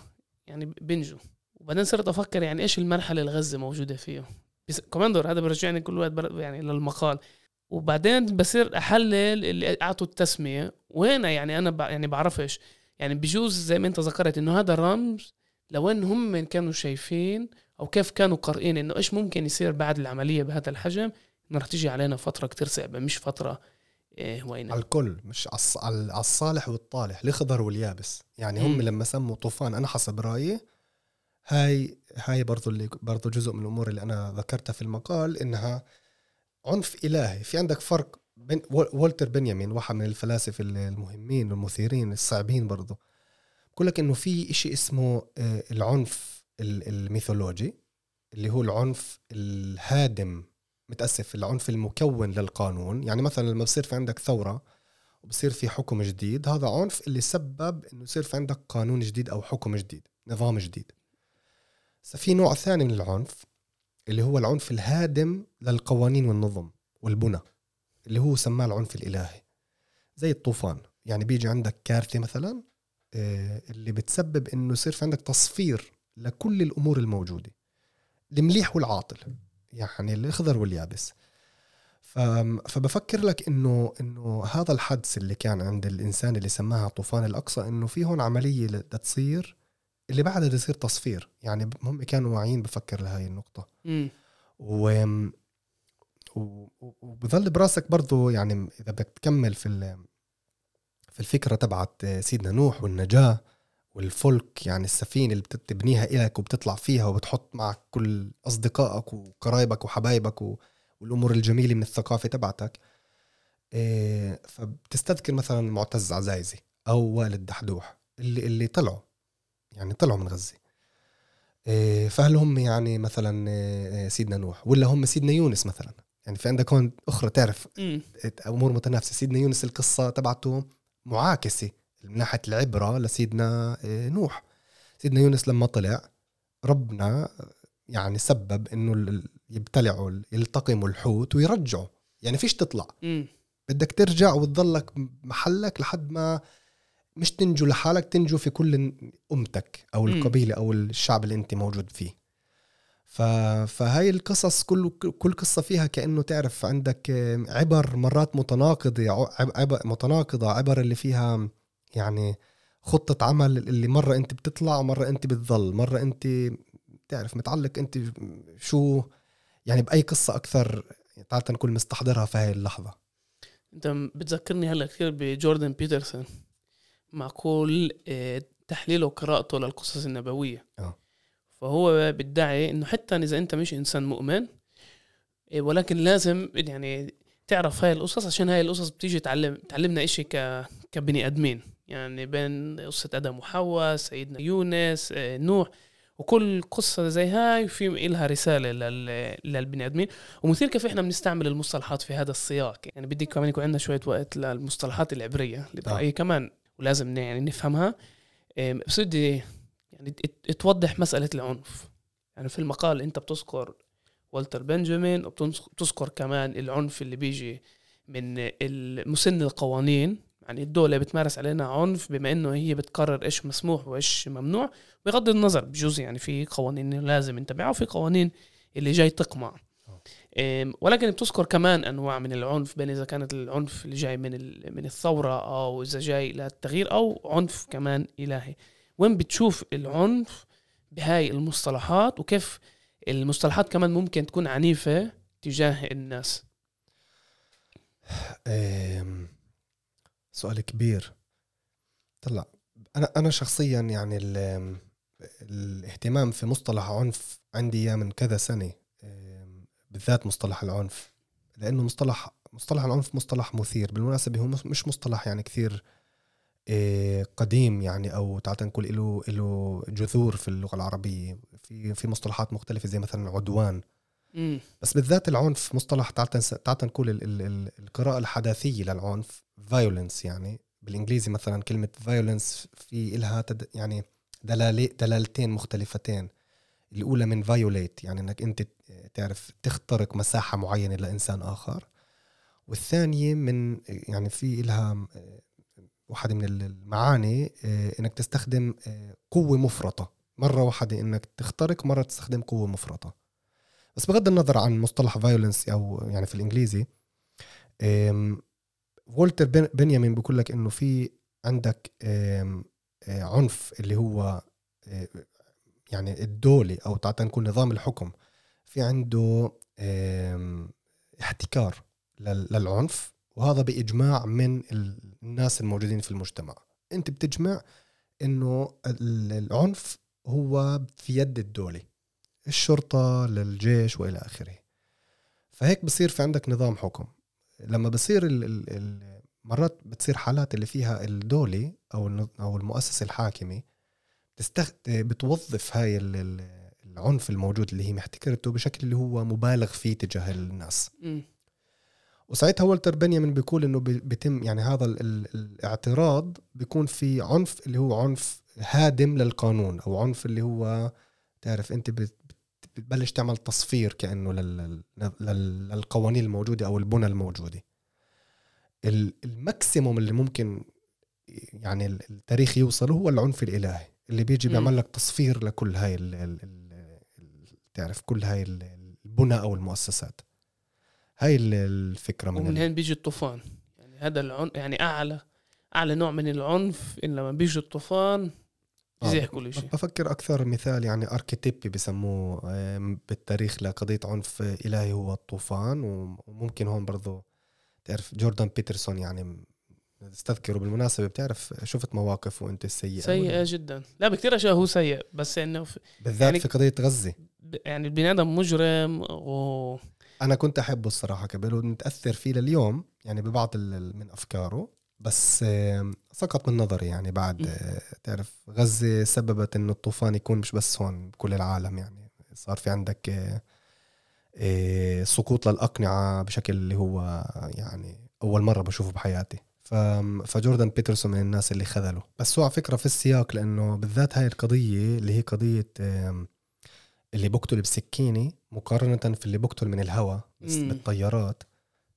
يعني بنجوا. وبعدين صرت أفكر يعني إيش المرحلة اللي غزة موجودة فيه. بس كوماندور هذا برجعني كل وقت بر- يعني للمقال. وبعدين بصير أحلل اللي أعطوا التسمية. وين يعني أنا ب... يعني بعرفش. يعني بجوز زي ما أنت ذكرت إنه هذا رمز لوين هم كانوا شايفين أو كيف كانوا قارئين إنه إيش ممكن يصير بعد العملية بهذا الحجم. إنه رح تيجي علينا فترة كتير صعبة مش فترة إيه على وينه الكل مش على الص- على على الصالح والطالح الخضر واليابس. يعني هم مم. لما سموا طوفان أنا حسب رأيي هاي هاي برضو اللي برضو جزء من الأمور اللي أنا ذكرتها في المقال إنها عنف إلهي. في عندك فرق بين والتر بنيامين واحد من الفلاسفة المهمين والمثيرين الصعبين برضو. بقول لك إنه في إشي اسمه آه، العنف ال- الميثولوجي اللي هو العنف الهادم متأسف العنف المكون للقانون. يعني مثلا لما بصير في عندك ثورة وبصير في حكم جديد هذا عنف اللي سبب إنه يصير في عندك قانون جديد أو حكم جديد نظام جديد. في نوع ثاني من العنف اللي هو العنف الهادم للقوانين والنظم والبنى اللي هو سماه العنف الإلهي. زي الطوفان. يعني بيجي عندك كارثة مثلا آه، اللي بتسبب إنه يصير في عندك تصفير لكل الأمور الموجودة. المليح والعاطل يعني الإخضر واليابس. فبفكر لك إنه إنه هذا الحدث اللي كان عند الإنسان اللي سماها طوفان الأقصى إنه في هون عملية تصير اللي بعدها بده يصير تصفير. يعني هم كانوا واعيين بفكر لهي النقطة. و و- وبظل براسك برضو يعني إذا بدك تكمل في ال- في الفكرة تبعت سيدنا نوح والنجاة والفلك يعني السفينة اللي بتبنيها إلك وبتطلع فيها وبتحط معك كل أصدقائك وقرايبك وحبايبك والأمور الجميلة من الثقافة تبعتك إيه، فبتستذكر مثلا معتز عزايزي أو والد دحدوح اللي اللي طلعوا. يعني طلعوا من غزة. إيه، فهل هم يعني مثلا إيه، سيدنا نوح ولا هم سيدنا يونس مثلا؟ يعني في عندك هون أخرى تعرف مم. أمور متنافسة. سيدنا يونس القصة تبعته معاكسة من ناحية العبرة لسيدنا نوح. سيدنا يونس لما طلع ربنا يعني سبب إنه يبتلعوا يلتقموا الحوت ويرجعوا. يعني فيش تطلع. مم. بدك ترجع وتضلك محلك لحد ما مش تنجو لحالك تنجو في كل أمتك أو مم. القبيلة أو الشعب اللي أنت موجود فيه. ف... فهاي القصص كل كل قصة فيها كأنه تعرف عندك عبر مرات متناقضة عب... متناقضة عبر اللي فيها يعني خطة عمل اللي مرة أنت بتطلع ومرة أنت بتضل مرة أنت تعرف متعلق أنت شو يعني بأي قصة أكثر تعال نكون مستحضرها في هاي اللحظة. انت بتذكرني هلأ كثير بجوردن بيترسون. مع كل آه، تحليله وقراءته للقصص النبوية. آه. فهو بيدعي إنه حتى إذا أنت مش إنسان مؤمن آه، ولكن لازم يعني تعرف هاي القصص عشان هاي القصص بتيجي تعلم تعلمنا إشي ك كبني آدمين. يعني بين قصة آدم وحواء سيدنا يونس نوح وكل قصة زي هاي في إلها رسالة لل... للبني آدمين. ومثير كيف إحنا بنستعمل المصطلحات في هذا السياق. يعني بدي كمان يكون عندنا شوية وقت للمصطلحات العبرية. اللي آه. برأيي كمان ولازم يعني نفهمها. بس بدي يعني توضح مسألة العنف. يعني في المقال أنت بتذكر والتر بنجامين وبتذكر كمان العنف اللي بيجي من مسن القوانين. يعني الدولة بتمارس علينا عنف بما إنه هي بتقرر إيش مسموح وإيش ممنوع بغض النظر بجوز يعني في قوانين لازم نتبعها وفي قوانين اللي جاي تقمع. ولكن بتذكر كمان أنواع من العنف بين إذا كانت العنف اللي جاي من من الثورة أو إذا جاي للتغيير أو عنف كمان إلهي. وين بتشوف العنف بهاي المصطلحات وكيف المصطلحات كمان ممكن تكون عنيفة تجاه الناس؟ سؤال كبير. طلع. أنا أنا شخصيا يعني ال- الاهتمام في مصطلح عنف عندي إياه من كذا سنة. بالذات مصطلح العنف لأنه مصطلح مصطلح العنف مصطلح مثير بالمناسبة هو مش- مصطلح يعني كثير إيه، قديم يعني أو تعال نقول له له جذور في اللغة العربية. في في مصطلحات مختلفة زي مثلا عدوان. بس بالذات العنف مصطلح تعال تعال نقول ال- ال- ال- القراءة الحداثية للعنف violence يعني. بالإنجليزي مثلا كلمة violence في إلها تد يعني دلالتين مختلفتين. الأولى من violate يعني إنك أنت تعرف تخترق مساحة معينة لإنسان آخر. والثانية من يعني في إلها واحدة من المعاني آه، إنك تستخدم آه، قوة مفرطة. مرة واحدة إنك تخترق مرة تستخدم قوة مفرطة. بس بغض النظر عن مصطلح فايولنس أو يعني في الإنجليزي وولتر بن- بنيامين بيقول لك إنه في عندك آه، عنف اللي هو آه، يعني الدولي أو تعال نقول نظام الحكم في عنده احتكار لل- للعنف وهذا بإجماع من ال- الناس الموجودين في المجتمع. أنت بتجمع ال- العنف هو في يد الدولة الشرطة للجيش وإلى آخره. فهيك بصير في عندك نظام حكم. لما بصير ال ال ال مرات بتصير حالات اللي فيها الدولة أو أو المؤسسة الحاكمة تستخ... بتوظف هاي ال- ال- العنف الموجود اللي هي محتكرته بشكل اللي هو مبالغ فيه تجاه الناس. امم وساعتها والتر بنيامين بيقول إنه بي- بيتم يعني هذا ال ال الاعتراض بيكون في عنف اللي هو عنف هادم للقانون أو عنف اللي هو تعرف أنت بت- بتبلش تعمل تصفير كأنه لل لل للقوانين الموجودة أو البنى الموجودة. ال- ال maximum اللي ممكن يعني ال- التاريخ يوصل هو العنف الإلهي. اللي بيجي. بيعمل لك تصفير لكل هاي ال ال ال ال تعرف كل هاي ال- البنى أو المؤسسات هاي ال- الفكرة من ومن. هين بيجي الطوفان يعني هذا العن يعني اعلى أعلى نوع من العنف إن لما بيجي الطوفان آه، بيزيح كل شيء بفكر أكثر مثال يعني أركيتيبي بسموه بالتاريخ لقضية عنف إلهي هو الطوفان وممكن هون برضو تعرف جوردان بيترسون يعني تستذكره بالمناسبة بتعرف شفت مواقف وأنت السيئه سيئة جدا. لا بكثير أشياء هو سيء بس إنه في- بالذات يعني- في قضية غزة. يعني البني آدم مجرم و أنا كنت أحبه الصراحة قبل ومتأثر فيه لليوم يعني ببعض من أفكاره بس سقط من نظري يعني بعد. آه، تعرف غزة سببت إنه الطوفان يكون مش بس هون بكل العالم يعني. صار في عندك آه، آه، سقوط للأقنعة بشكل اللي هو يعني أول مرة بشوفه بحياتي. ف- فجوردان بيترسون من الناس اللي خذله بس هو على فكرة في السياق لأنه بالذات هاي القضية اللي هي قضية اللي بقتل بسكينة مقارنة في اللي بقتل من الهواء. بالطيارات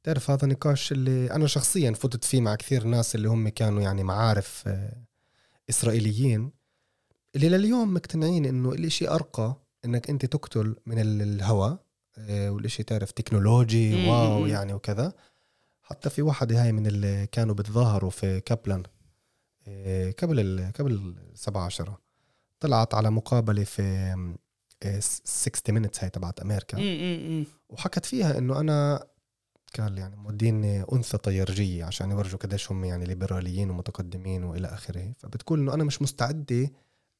تعرف هذا نقاش اللي أنا شخصيا فتت فيه مع كثير ناس اللي هم كانوا يعني معارف آه، إسرائيليين اللي لليوم مقتنعين إنه الإشي أرقى إنك أنت تقتل من ال- الهواء آه، والإشي تعرف تكنولوجي. wow يعني وكذا حتى في واحدة هاي من اللي كانوا بتظاهروا في كابلان آه، قبل ال قبل السبعة عشرة طلعت على مقابلة في آه، 60 Minutes هاي تبعت أمريكا م- م- م. وحكت فيها إنه أنا قال يعني موديني أنثى طيرجية عشان يورجوا قديش هم يعني ليبراليين ومتقدمين وإلى آخره فبتقول إنه أنا مش مستعدة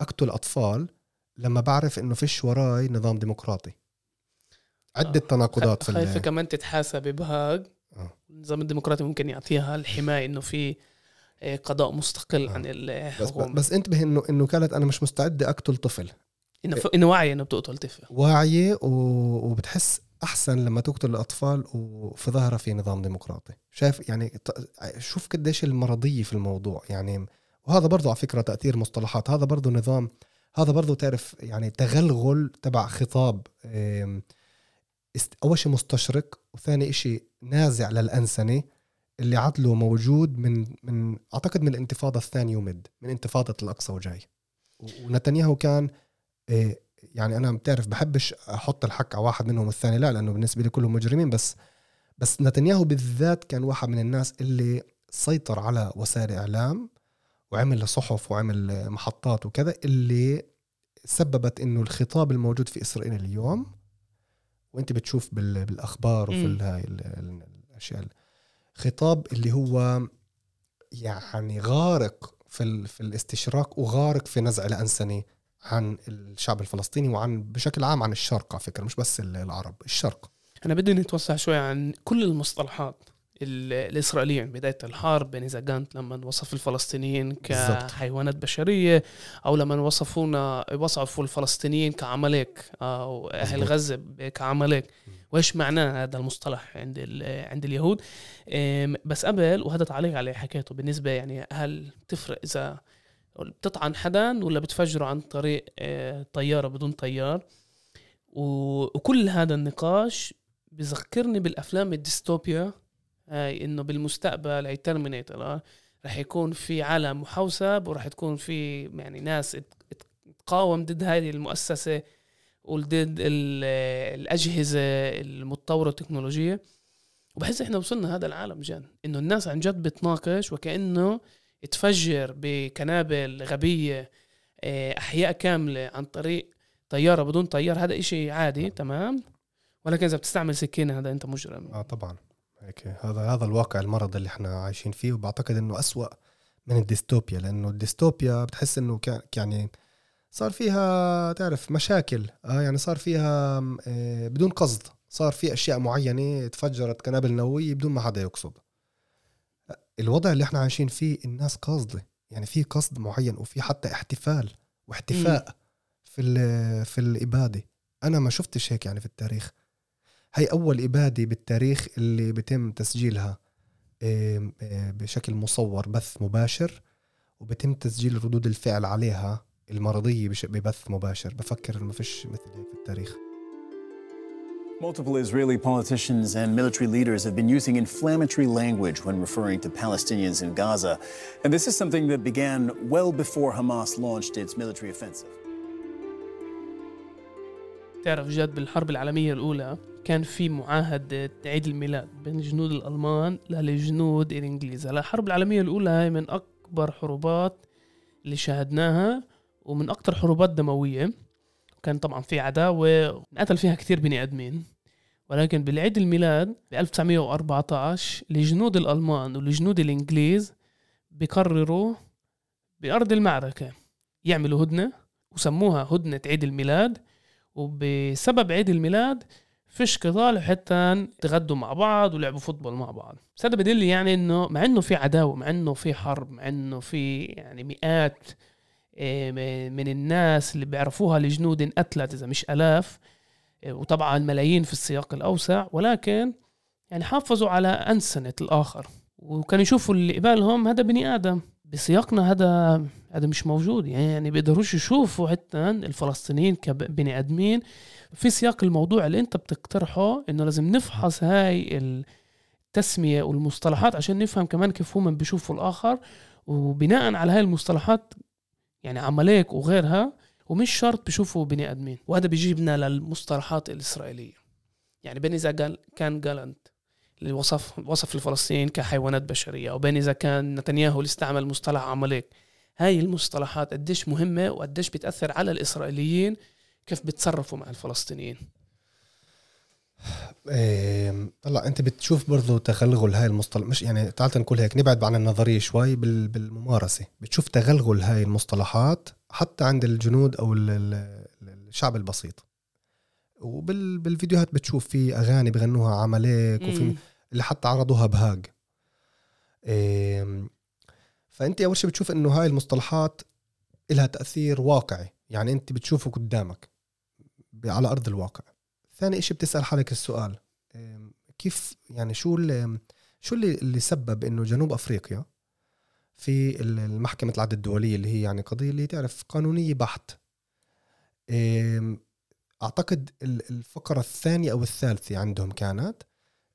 أقتل أطفال لما بعرف إنه فيش وراي نظام ديمقراطي عدة آه. تناقضات ال- كمان تتحاسب بهاج آه. النظام الديمقراطي ممكن يعطيها الحماية إنه في آه، قضاء مستقل آه. عن بس الحكومة بس انتبه إنه إنه قالت أنا مش مستعدة أقتل طفل. إنه ف- إنه واعية إنه بتقتل طفل. واعية و... وبتحس أحسن لما تقتل الأطفال وفي ظهرها في نظام ديمقراطي. شايف يعني شوف قديش المرضية في الموضوع. يعني وهذا برضو على فكرة تأثير مصطلحات. هذا برضو نظام هذا برضو تعرف يعني تغلغل تبع خطاب أول شيء مستشرق وثاني شيء نازع للأنسنة اللي عدله موجود من من أعتقد من الانتفاضة الثانية ومد من انتفاضة الأقصى وجاي. ونتنياهو كان إيه، يعني أنا بتعرف بحبش أحط الحق على واحد منهم الثاني لا لأنه بالنسبة لي كلهم مجرمين بس بس نتنياهو بالذات كان واحد من الناس اللي سيطر على وسائل إعلام وعمل صحف وعمل محطات وكذا اللي سببت إنه الخطاب الموجود في إسرائيل اليوم وانت بتشوف بال- بالأخبار وفي هاي ال- ال- الأشياء خطاب اللي هو يعني غارق في في الاستشراق وغارق في نزع الأنسنة عن الشعب الفلسطيني وعن بشكل عام عن الشرق على فكرة مش بس ال- العرب الشرق. أنا بدي نتوسع شوي عن كل المصطلحات. ال- الإسرائيلية من بداية الحرب بني زاجانت لما وصف الفلسطينيين. كحيوانات بشرية أو لما وصفونا وصفوا الفلسطينيين كعماليق أو أهل. غزة كعماليق وإيش معناه هذا المصطلح عند عند اليهود بس قبل وهذا تعليق على حكيته بالنسبة يعني هل تفرق إذا بتطعن حدا ولا بتفجره عن طريق آه، طيارة بدون طيار وكل هذا النقاش بذكرني بالأفلام الديستوبيا هاي إنه بالمستقبل هي Terminator آه، رح يكون في عالم محوسب ورح تكون في يعني ناس تقاوم ضد هذه المؤسسة وضد ال- الأجهزة المتطورة التكنولوجية. وبحس إحنا وصلنا هذا العالم جان إنه الناس عن جد بتناقش وكأنه تفجر بقنابل غبية آه، أحياء كاملة عن طريق طيارة بدون طيار. هذا إشي عادي تمام؟ ولكن إذا بتستعمل سكينة هذا أنت مجرم. آه طبعا. هيك. هذا هذا الواقع المرض اللي إحنا عايشين فيه وبعتقد إنه أسوأ من الديستوبيا لأنه الديستوبيا بتحس إنه يعني صار فيها تعرف مشاكل آه يعني صار فيها م، آه بدون قصد. صار في أشياء معينة تفجرت قنابل نووية بدون ما حدا يقصد. الوضع اللي إحنا عايشين فيه الناس قاصدة. يعني في قصد معين وفي حتى احتفال واحتفاء في ال- في الإبادة. أنا ما شفتش هيك يعني في التاريخ. هي أول إبادة بالتاريخ اللي بتم تسجيلها آه، بشكل مصور بث مباشر وبتم تسجيل ردود الفعل عليها المرضية بش- ببث مباشر بفكر ما فيش مثل هيك في التاريخ Multiple Israeli politicians and military leaders have been using inflammatory language when referring to Palestinians in Gaza. And this is something that began well before Hamas launched its military offensive. تعرف جد بالحرب العالميه الاولى كان في معاهدة عيد الميلاد بين الجنود الألمان للجنود الإنجليز. هلا الحرب العالمية الأولى هاي من أكبر حروبات اللي شاهدناها ومن أكتر حروبات دموية. كان طبعا في عداوة انقتل فيها كثير بني آدمين. ولكن بالعيد الميلاد ب 1914 الجنود الألمان والجنود الإنجليز بقرروا بأرض المعركة يعملوا هدنة وسموها هدنة عيد الميلاد. وبسبب عيد الميلاد فيش قتال حتى تغدوا مع بعض ولعبوا فوتبول مع بعض. بس هذا بدل يعني إنه مع إنه في عداوة مع إنه في حرب مع إنه في يعني مئات إيه، من الناس اللي بيعرفوها الجنود انقتلت إذا مش آلاف. إيه، وطبعا ملايين في السياق الأوسع. ولكن يعني حافظوا على أنسنة الآخر. وكانوا يشوفوا اللي قبالهم هذا بني آدم. بسياقنا هذا هذا مش موجود. يعني بيقدروش يشوفوا حتى الفلسطينيين كبني آدمين في سياق الموضوع اللي انت بتقترحه إنه لازم نفحص هاي التسمية والمصطلحات عشان نفهم كمان كيف هم بيشوفوا الآخر. وبناء على هاي المصطلحات يعني عمليك وغيرها ومش شرط بيشوفوا بني آدمين. وهذا بيجيبنا للمصطلحات الإسرائيلية. يعني إذا قال كان جالنت اللي وصف الفلسطينيين كحيوانات بشرية. وبين إذا كان نتنياهو اللي استعمل مصطلح عمليك هاي المصطلحات قديش مهمة وقديش بتأثر على الإسرائيليين كيف بتصرفوا مع الفلسطينيين. طلع أنت بتشوف برضو تغلغل هاي المصطلح. مش يعني تعال نقول هيك نبعد عن النظرية شوي بالممارسة. بتشوف تغلغل هاي المصطلحات حتى عند الجنود أو الشعب البسيط. وبالفيديوهات بتشوف في أغاني بغنوها عمليك وفي اللي حتى عرضوها بهاج إيه فأنت أول شيء بتشوف إنه هاي المصطلحات لها تأثير واقعي. يعني أنت بتشوفه قدامك على أرض الواقع. ثاني شيء بتسأل حالك السؤال كيف يعني شو اللي شو اللي اللي سبب إنه جنوب أفريقيا في المحكمة العدل الدولية اللي هي يعني قضية اللي تعرف قانونية بحت؟ أعتقد الفقرة الثانية أو الثالثة عندهم كانت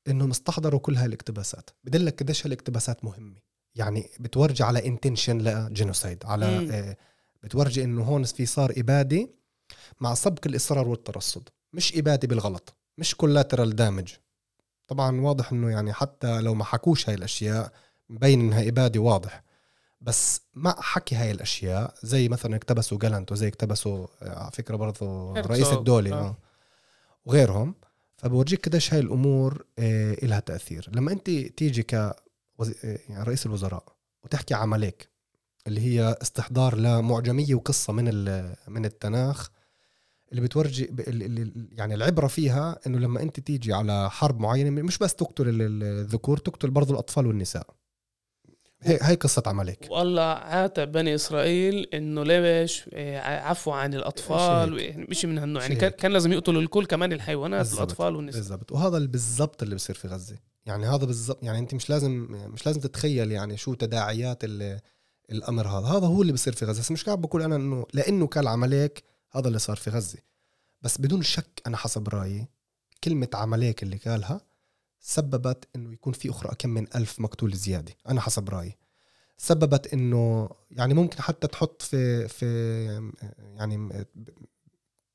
إنهم استحضروا كل هاي الاقتباسات. بدلك قديش هالاقتباسات مهمة. يعني بتورجي على intention ل genocide على مم. بتورجي إنه هون في صار إبادة مع سبق الإصرار والترصد. مش إبادة بالغلط مش collateral damage طبعا واضح إنه يعني حتى لو ما حكوش هاي الأشياء مبين إنها إبادة واضح. بس مع حكي هاي الأشياء زي مثلا اقتبسوا جالنت وزي اقتبسوا على فكرة برضه رئيس الدولة آه. وغيرهم. فبورجيك قديش هاي الأمور آه لها تأثير. لما أنت تيجي ك يعني رئيس الوزراء وتحكي عمليك اللي هي استحضار لمعجمية وقصة من من التناخ اللي بتورجي اللي يعني العبرة فيها إنه لما أنت تيجي على حرب معينة مش بس تقتل الذكور تقتل برضو الأطفال والنساء. هي هي قصة عملك. والله عاتب بني إسرائيل إنه ليش آه، عفوا عن الأطفال مش من هالنوع. يعني كان لازم يقتلوا الكل كمان الحيوانات بالزبط. الأطفال والنساء. بالضبط. وهذا بالضبط اللي بصير في غزة. يعني هذا بالضبط يعني أنت مش لازم مش لازم تتخيل يعني شو تداعيات الأمر هذا. هذا هو اللي بصير في غزة. بس مش قاعد بقول أنا انه لأنه كان عمليك هذا اللي صار في غزة. بس بدون شك أنا حسب رأيي كلمة عمليك اللي قالها سببت إنه يكون في أخرى كم من ألف مقتول زيادة أنا حسب رأيي. سببت إنه يعني ممكن حتى تحط في في يعني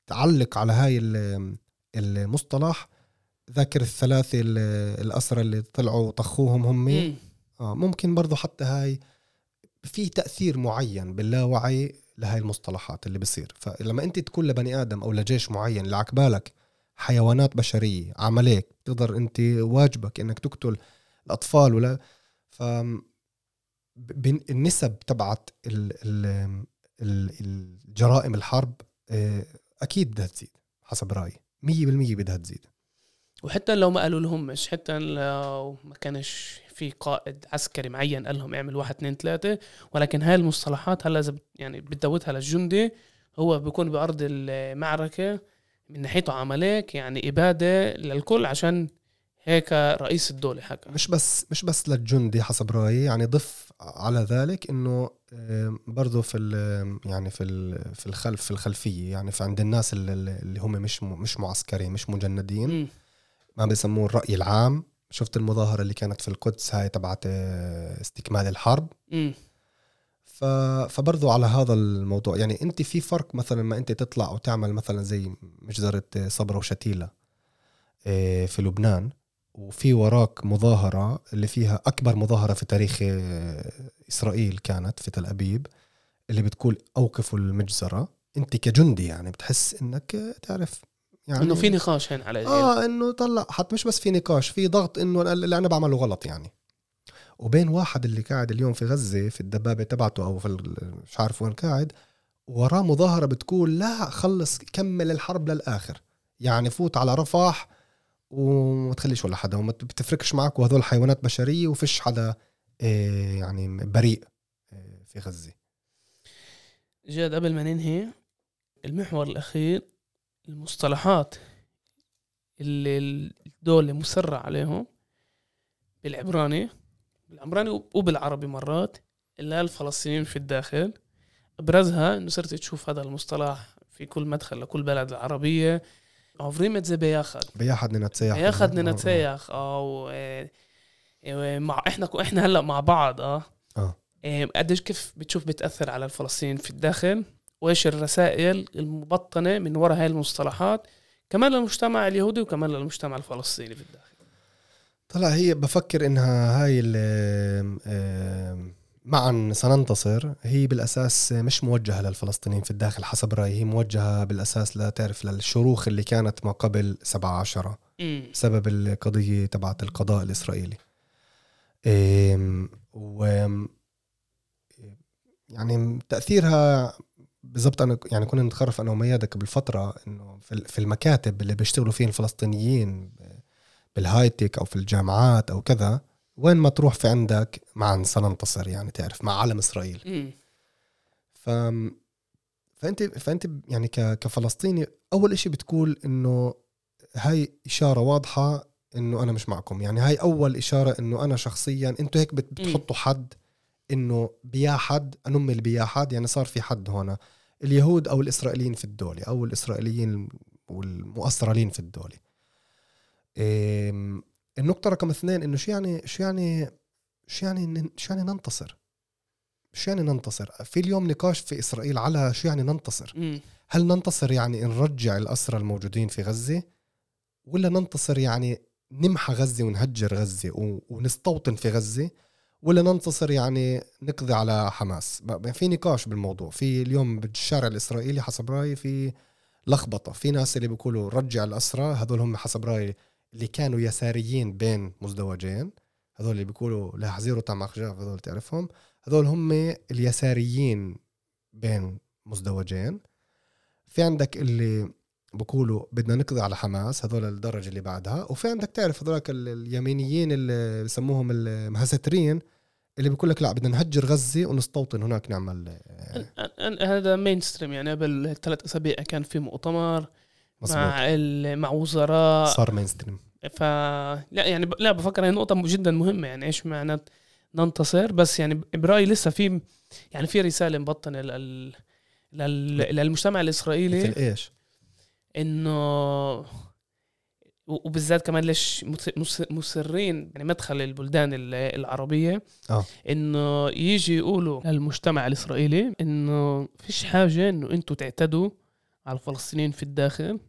تعلق على هاي المصطلح ذاكر الثلاثة الأسرى اللي طلعوا وطخوهم هم. آه ممكن برضو حتى هاي في تأثير معين باللاوعي لهي المصطلحات اللي بصير. فلما أنت تكون لبني آدم أو لجيش معين اللي عقبالك حيوانات بشرية عمليك تقدر أنت واجبك إنك تقتل الأطفال ولا ف النسب تبعت الجرائم الحرب آه، أكيد بدها تزيد حسب رأيي. 100% بدها تزيد. وحتى لو ما قالوا لهم مش حتى لو ما كانش في قائد عسكري معين قال لهم اعمل واحد اثنين ثلاثة ولكن هاي المصطلحات هلا يعني بتدوتها للجندي هو بيكون بأرض المعركة من ناحيته عمليك يعني إبادة للكل عشان هيك رئيس الدولة حكى مش بس مش بس للجندي حسب رأيي يعني ضف على ذلك إنه برضه في يعني في في الخلف في الخلفية يعني في عند الناس اللي هم مش مش معسكرين مش مجندين. ما بيسموه الرأي العام. شفت المظاهرة اللي كانت في القدس هاي تبعت آه، استكمال الحرب؟ م. فبرضو على هذا الموضوع يعني أنت في فرق مثلا ما أنت تطلع وتعمل مثلا زي مجزرة صبرا وشتيلة آه، في لبنان وفي وراك مظاهرة اللي فيها أكبر مظاهرة في تاريخ آه، إسرائيل كانت في تل أبيب اللي بتقول أوقفوا المجزرة. أنت كجندي يعني بتحس آه، تعرف يعني إنه في نقاش هين على آه إنه طلع حتى مش بس في نقاش في ضغط إنه اللي أنا بعمله غلط يعني. وبين واحد اللي قاعد اليوم في غزة في الدبابة تبعته أو في مش عارف وين قاعد وراه مظاهرة بتقول لا خلص كمل الحرب للآخر. يعني فوت على رفح وما تخليش ولا حدا وما بتفرقش معك وهذول حيوانات بشرية وفيش حدا إيه يعني بريء إيه في غزة. جاد قبل ما ننهي المحور الأخير المصطلحات اللي الدولة مسرة عليهم بالعبراني بالعبراني وبالعربي مرات اللي هي الفلسطينيين في الداخل. أبرزها إنه صرت تشوف هذا المصطلح في كل مدخل لكل بلد العربية. عفريمة زي بياخد بياخد نتسيح بياخد نتسيخ آه. و- و- مع إحنا إحنا هلأ مع بعض آه. آه. إيه، قديش كيف بتشوف بتأثر على الفلسطينيين في الداخل؟ وإيش الرسائل المبطنة من وراء هاي المصطلحات؟ كمان للمجتمع اليهودي وكمان للمجتمع الفلسطيني في الداخل. طلع هي بفكر إنها هاي معا سننتصر. هي بالأساس مش موجهة للفلسطينيين في الداخل حسب رأيي. هي موجهة بالأساس لا تعرف للشروخ اللي كانت ما قبل 17 امم بسبب القضية تبعت القضاء الإسرائيلي. و يعني تأثيرها بالضبط أنا يعني كنا نتخرف أنا وميادة قبل فتره إنه في ال- في المكاتب اللي بيشتغلوا فيها الفلسطينيين بالهاي تك أو في الجامعات أو كذا وين ما تروح في عندك معا سننتصر يعني تعرف مع علم إسرائيل. امم ف فأنت فأنت يعني. كفلسطيني أول إشي بتقول إنه هاي إشارة واضحة إنه أنا مش معكم. يعني هاي أول إشارة إنه أنا شخصيا أنتوا هيك بت... بتحطوا حد إنه بيا حد انم اللي بيا حد يعني صار في حد هون. اليهود أو الإسرائيليين في الدولة أو الإسرائيليين والمؤصرين في الدولة. النقطة رقم اثنين إنه شو يعني شو يعني شو يعني شو يعني ننتصر؟ شو يعني ننتصر؟ في اليوم نقاش في إسرائيل على شو يعني ننتصر؟ امم هل ننتصر يعني نرجع الأسرى الموجودين في غزة ولا ننتصر يعني نمحى غزة ونهجر غزة ونستوطن في غزة ولا ننتصر يعني نقضي على حماس في نقاش بالموضوع في اليوم بالشارع الإسرائيلي حسب رأيي في لخبطة في ناس اللي بيقولوا رجع الأسرى هذول هم حسب رأيي اللي كانوا يساريين بين مزدوجين هذول اللي بيقولوا لا حزيرو تاع مخجاف هذول تعرفهم. هذول هم اليساريين بين مزدوجين. في عندك اللي بقولوا بدنا نقضي على حماس هذول الدرجة اللي بعدها. وفي عندك تعرف هذولك ال- اليمينيين اللي بسموهم المهسترين اللي بيقول لك لا بدنا نهجر غزة ونستوطن هناك نعمل آه، هذا mainstream يعني قبل ثلاث أسابيع كان في مؤتمر. مظبوط. مع مع وزراء. صار mainstream ف لا يعني ب... لا بفكر هي نقطة جدا مهمة يعني إيش معنى ننتصر؟ بس يعني برأيي لسه في يعني في رسالة مبطنة لل... لل... للمجتمع في الإسرائيلي الايش إنه و- وبالذات كمان ليش مصرين يعني مدخل البلدان ال- العربية. آه. إنه يجي يقولوا للمجتمع الإسرائيلي إنه فيش حاجة إنه أنتوا تعتدوا على الفلسطينيين في الداخل.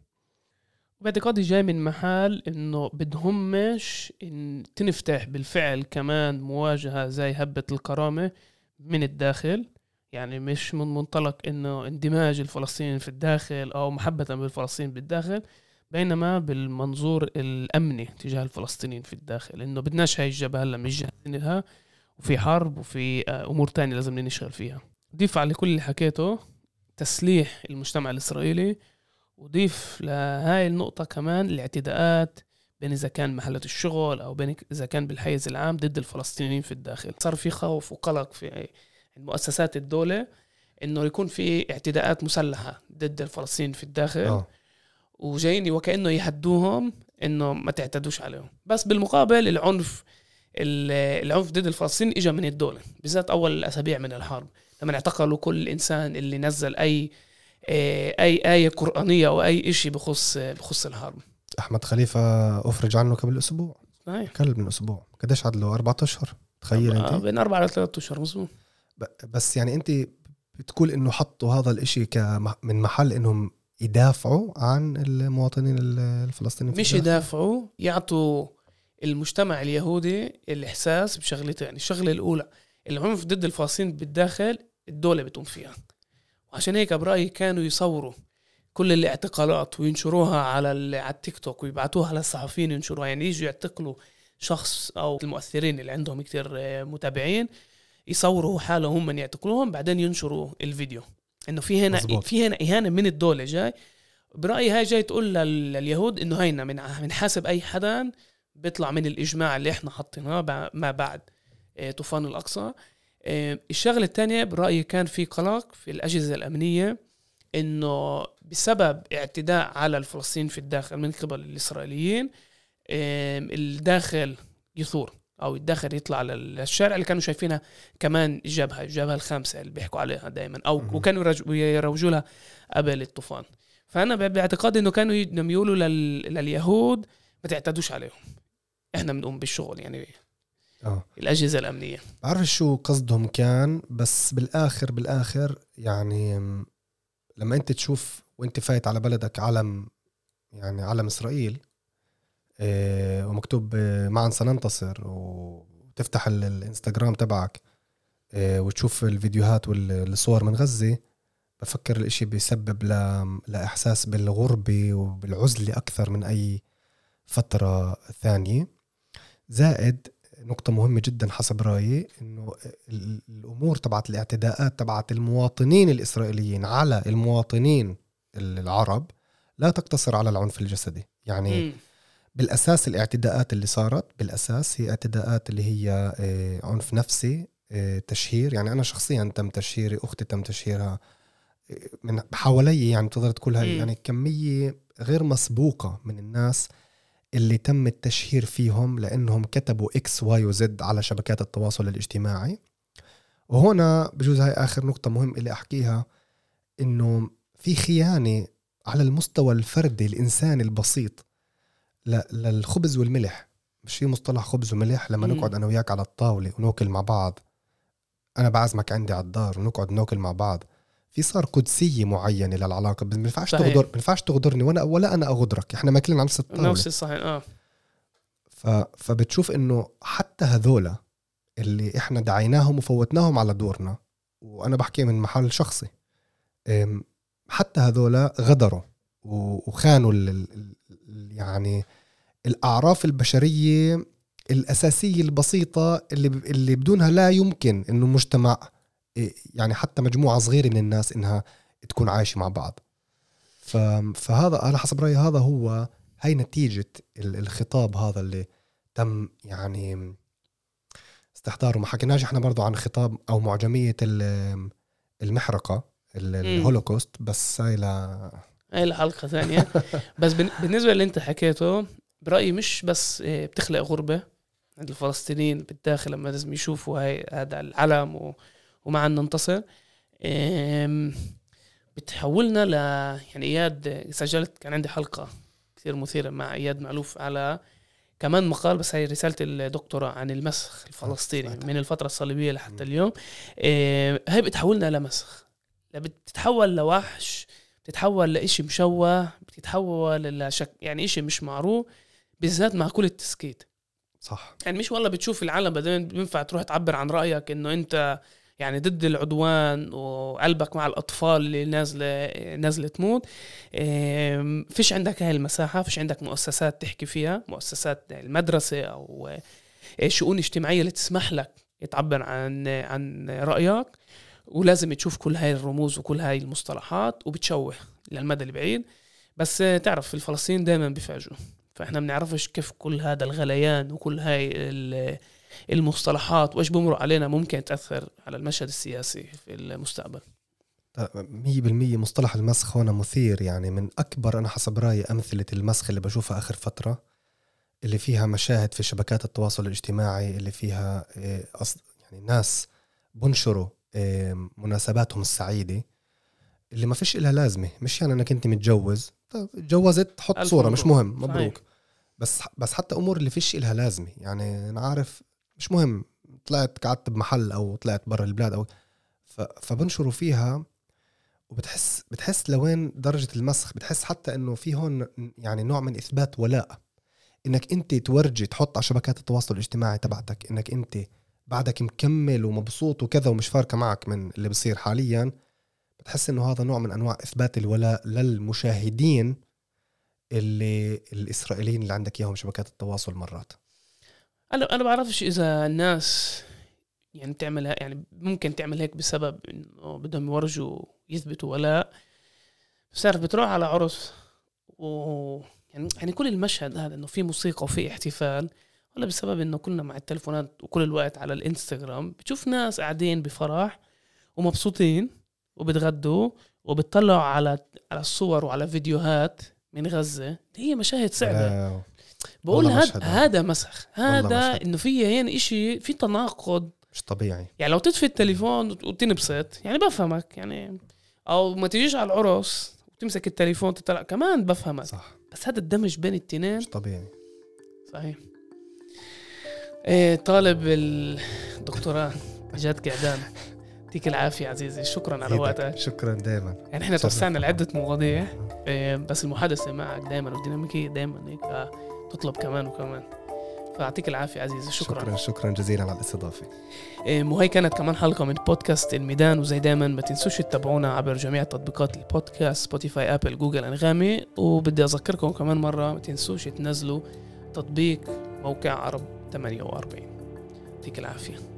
باعتقادي جاي من محل إنه بدهمش إن تنفتح بالفعل كمان مواجهة زي هبة الكرامة من الداخل. يعني مش من منطلق إنه اندماج الفلسطينيين في الداخل أو محبة بالفلسطينيين بالداخل بينما بالمنظور الأمني تجاه الفلسطينيين في الداخل. إنه بدناش هاي الجبهة هلأ مش جاهزين لها وفي حرب وفي آه، أمور تانية لازم نشتغل فيها. ضيف على كل اللي حكيته تسليح المجتمع الإسرائيلي وضيف لهاي النقطة كمان الاعتداءات بين إذا كان محلات الشغل أو بين إذا كان بالحيز العام ضد الفلسطينيين في الداخل. صار في خوف وقلق في مؤسسات الدولة إنه يكون في اعتداءات مسلحة ضد الفلسطينيين في الداخل. آه. وجايين وكأنه يهدوهم إنه ما تعتدوش عليهم. بس بالمقابل العنف ال- العنف ضد الفلسطينيين اجى من الدولة بالذات أول الأسابيع من الحرب. لما اعتقلوا كل إنسان اللي نزل أي آه، أي آية قرآنية أو أي إشي بخص بخص الحرب أحمد خليفة أفرج عنه قبل أسبوع. هاي قبل من أسبوع. قديش عدله؟ أربعة أشهر. تخيل أنت. بين أربعة لثلاثة أشهر مظبوط بس يعني أنت بتقول إنه حطوا هذا الإشي من محل إنهم يدافعوا عن المواطنين ال- الفلسطينيين مش. يدافعوا يعطوا المجتمع اليهودي الإحساس بشغلتين الشغلة الأولى العنف ضد الفلسطينيين بالداخل الدولة بتقوم فيها. وعشان هيك برأيي كانوا يصوروا كل الاعتقالات وينشروها على على التيك توك ويبعتوها على الصحفيين ينشروها. يعني يجوا يعتقلوا شخص أو المؤثرين اللي عندهم كتير آه، متابعين يصوروا حالهم هم من يعتقلوهم بعدين ينشروا الفيديو. إنه في هنا مزبوط. في هنا إهانة من الدولة جاي. برأيي هاي جاي تقول لل- لليهود إنه هينا من بنحاسب أي حدا بيطلع من الإجماع اللي إحنا حاطيناه بع- ما بعد آه، طوفان الأقصى. الشغلة الثانية برأيي كان في قلق في الأجهزة الأمنية إنه بسبب اعتداء على الفلسطينيين في الداخل من قبل الإسرائيليين الداخل يثور أو الداخل يطلع للشارع اللي كانوا شايفينها كمان الجبهه الجبهة الخامسة اللي بيحكوا عليها دائما أو. وكانوا يروجوا لها قبل الطوفان. فأنا باعتقادي إنه كانوا يقولوا لل... لليهود ما تعتدوش عليهم. إحنا بنقوم بالشغل يعني. آه. الأجهزة الأمنية. بعرف شو قصدهم كان بس بالآخر بالآخر يعني لما أنت تشوف وأنت فايت على بلدك علم يعني علم إسرائيل آه، ومكتوب آه، معا سننتصر وتفتح ال- الإنستغرام تبعك آه، وتشوف الفيديوهات والصور من غزة بفكر الإشي بيسبب ل- لإحساس بالغربة وبالعزلة أكثر من أي فترة ثانية. زائد نقطة مهمة جدا حسب رأيي إنه ال- الأمور تبعت الاعتداءات تبعت المواطنين الإسرائيليين على المواطنين العرب لا تقتصر على العنف الجسدي، يعني مم. بالأساس الاعتداءات اللي صارت بالأساس هي اعتداءات اللي هي آه، عنف نفسي آه، تشهير يعني أنا شخصيا تم تشهيري أختي تم تشهيرها آه، من حوالي يعني تقدر تقولها مم. يعني كمية غير مسبوقة من الناس اللي تم التشهير فيهم لأنهم كتبوا إكس واي وزد على شبكات التواصل الاجتماعي. وهنا بجوز هاي آخر نقطة مهم اللي أحكيها إنه في خيانة على المستوى الفردي الانساني البسيط للخبز والملح. مش في مصطلح خبز وملح؟ لما. نقعد أنا وياك على الطاولة وناكل مع بعض أنا بعزمك عندي على الدار ونقعد ناكل مع بعض. في صار قدسية معينة للعلاقة. ما ينفعش. تغدر ما ينفعش تغدرني وأنا ولا أنا أغدرك. إحنا ماكلين على نفس الطاوله نفس الصحيح آه. ف... فبتشوف إنه حتى هذولا اللي إحنا دعيناهم وفوتناهم على دورنا وأنا بحكي من محل شخصي حتى هذولا غدروا و- وخانوا ال... ال- يعني الأعراف البشرية الأساسية البسيطة اللي ب... اللي بدونها لا يمكن إنه مجتمع يعني حتى مجموعة صغيرة من الناس إنها تكون عايشة مع بعض. فهذا أنا حسب رأيي هذا هو هاي نتيجة ال- الخطاب هذا اللي تم يعني استحضاره. ما حكيناش إحنا برضو عن خطاب أو معجمية ال- المحرقة ال- الهولوكوست بس هاي لا. هاي الحلقة ثانية. بس بالنسبة اللي انت حكيته برأيي مش بس آه، بتخلق غربة. عند الفلسطينيين بالداخل لما لازم يشوفوا هاي هذا العلم و... ومعا ننتصر بتحولنا ل يعني إياد سجلت كان عندي حلقة كثير مثيرة مع إياد مألوف على كمان مقال بس هي رسالة الدكتوراه عن المسخ الفلسطيني. من الفترة الصليبية لحتى اليوم. هاي بتحولنا لمسخ بتتحول لوحش بتتحول لإشي مشوه بتتحول لشك يعني إشي مش معروف بالذات مع كل التسكيت. صح. يعني مش والله بتشوف العالم بعدين بينفع تروح تعبر عن رأيك إنه أنت يعني ضد العدوان وقلبك مع الأطفال اللي نازلة نازلة تموت. فيش عندك هاي المساحة فيش عندك مؤسسات تحكي فيها مؤسسات المدرسة أو آه، شؤون اجتماعية اللي تسمح لك تعبر عن عن رأيك. ولازم تشوف كل هاي الرموز وكل هاي المصطلحات وبتشوه للمدى البعيد. بس آه، تعرف الفلسطينيين دائما بيفاجئوا. فإحنا بنعرفش كيف كل هذا الغليان وكل هاي المصطلحات وإيش بمرق علينا ممكن تأثر على المشهد السياسي في المستقبل مية بالمية مصطلح المسخ هنا مثير يعني من أكبر أنا حسب رأيي أمثلة المسخ اللي بشوفها آخر فترة اللي فيها مشاهد في شبكات التواصل الاجتماعي اللي فيها أص... يعني ناس بنشروا إيه، مناسباتهم السعيدة اللي ما فيش إلها لازمة مش يعني أنك أنت متجوز اتجوزت حط صورة مش. مهم مبروك صحيح. بس بس حتى أمور اللي فيش إلها لازمة يعني أنا عارف مش مهم طلعت قعدت بمحل أو طلعت برا البلاد ف... فبنشروا فيها وبتحس بتحس لوين درجة المسخ بتحس حتى إنه في هون يعني نوع من إثبات ولاء. إنك أنت تورجي تحط على شبكات التواصل الاجتماعي تبعتك إنك أنت بعدك مكمل ومبسوط وكذا ومش فارقة معك من اللي بصير حاليا بتحس إنه هذا نوع من أنواع إثبات الولاء للمشاهدين اللي الإسرائيليين اللي عندك إياهم شبكات التواصل مرات. أنا أنا بعرفش إذا الناس يعني تعمل يعني ممكن تعمل هيك بسبب إنه بدهم يورجوا يثبتوا ولاء بس تعرف بتروح على عرس و يعني يعني كل المشهد هذا إنه في موسيقى وفي احتفال ولا بسبب إنه كلنا مع التلفونات وكل الوقت على الإنستغرام بتشوف ناس قاعدين بفرح ومبسوطين وبتغدوا وبتطلعوا على على الصور وعلى فيديوهات من غزة. هي مشاهد آه، بقول هذا. هذا. مسخ. هذا. إنه في هين إشي في تناقض. مش طبيعي. يعني لو تطفي التليفون وتنبسط يعني بفهمك يعني. أو ما تجيش على العرس وتمسك التليفون تطلع كمان بفهمك. صح. بس هذا الدمج بين التنين. مش طبيعي. صحيح. إيه طالب الدكتوراه جاد قعدان. يعطيك العافية عزيزي. شكرا على إيدك. وقتك. شكرا دائما يعني إحنا. توسعنا لعدة مواضيع. إيه بس المحادثة معك دائما والديناميكية دائما هيك. آه، تطلب كمان وكمان. فيعطيك العافية عزيزي. شكرا, شكرا شكرا جزيلا على الاستضافة. إيه، وهي كانت كمان حلقة من بودكاست الميدان وزي دايما ما تنسوش تتابعونا عبر جميع تطبيقات البودكاست Spotify Apple Google أنغامي. وبدي أذكركم كمان مرة ما تنسوش تنزلوا تطبيق موقع عرب 48 يعطيك العافية.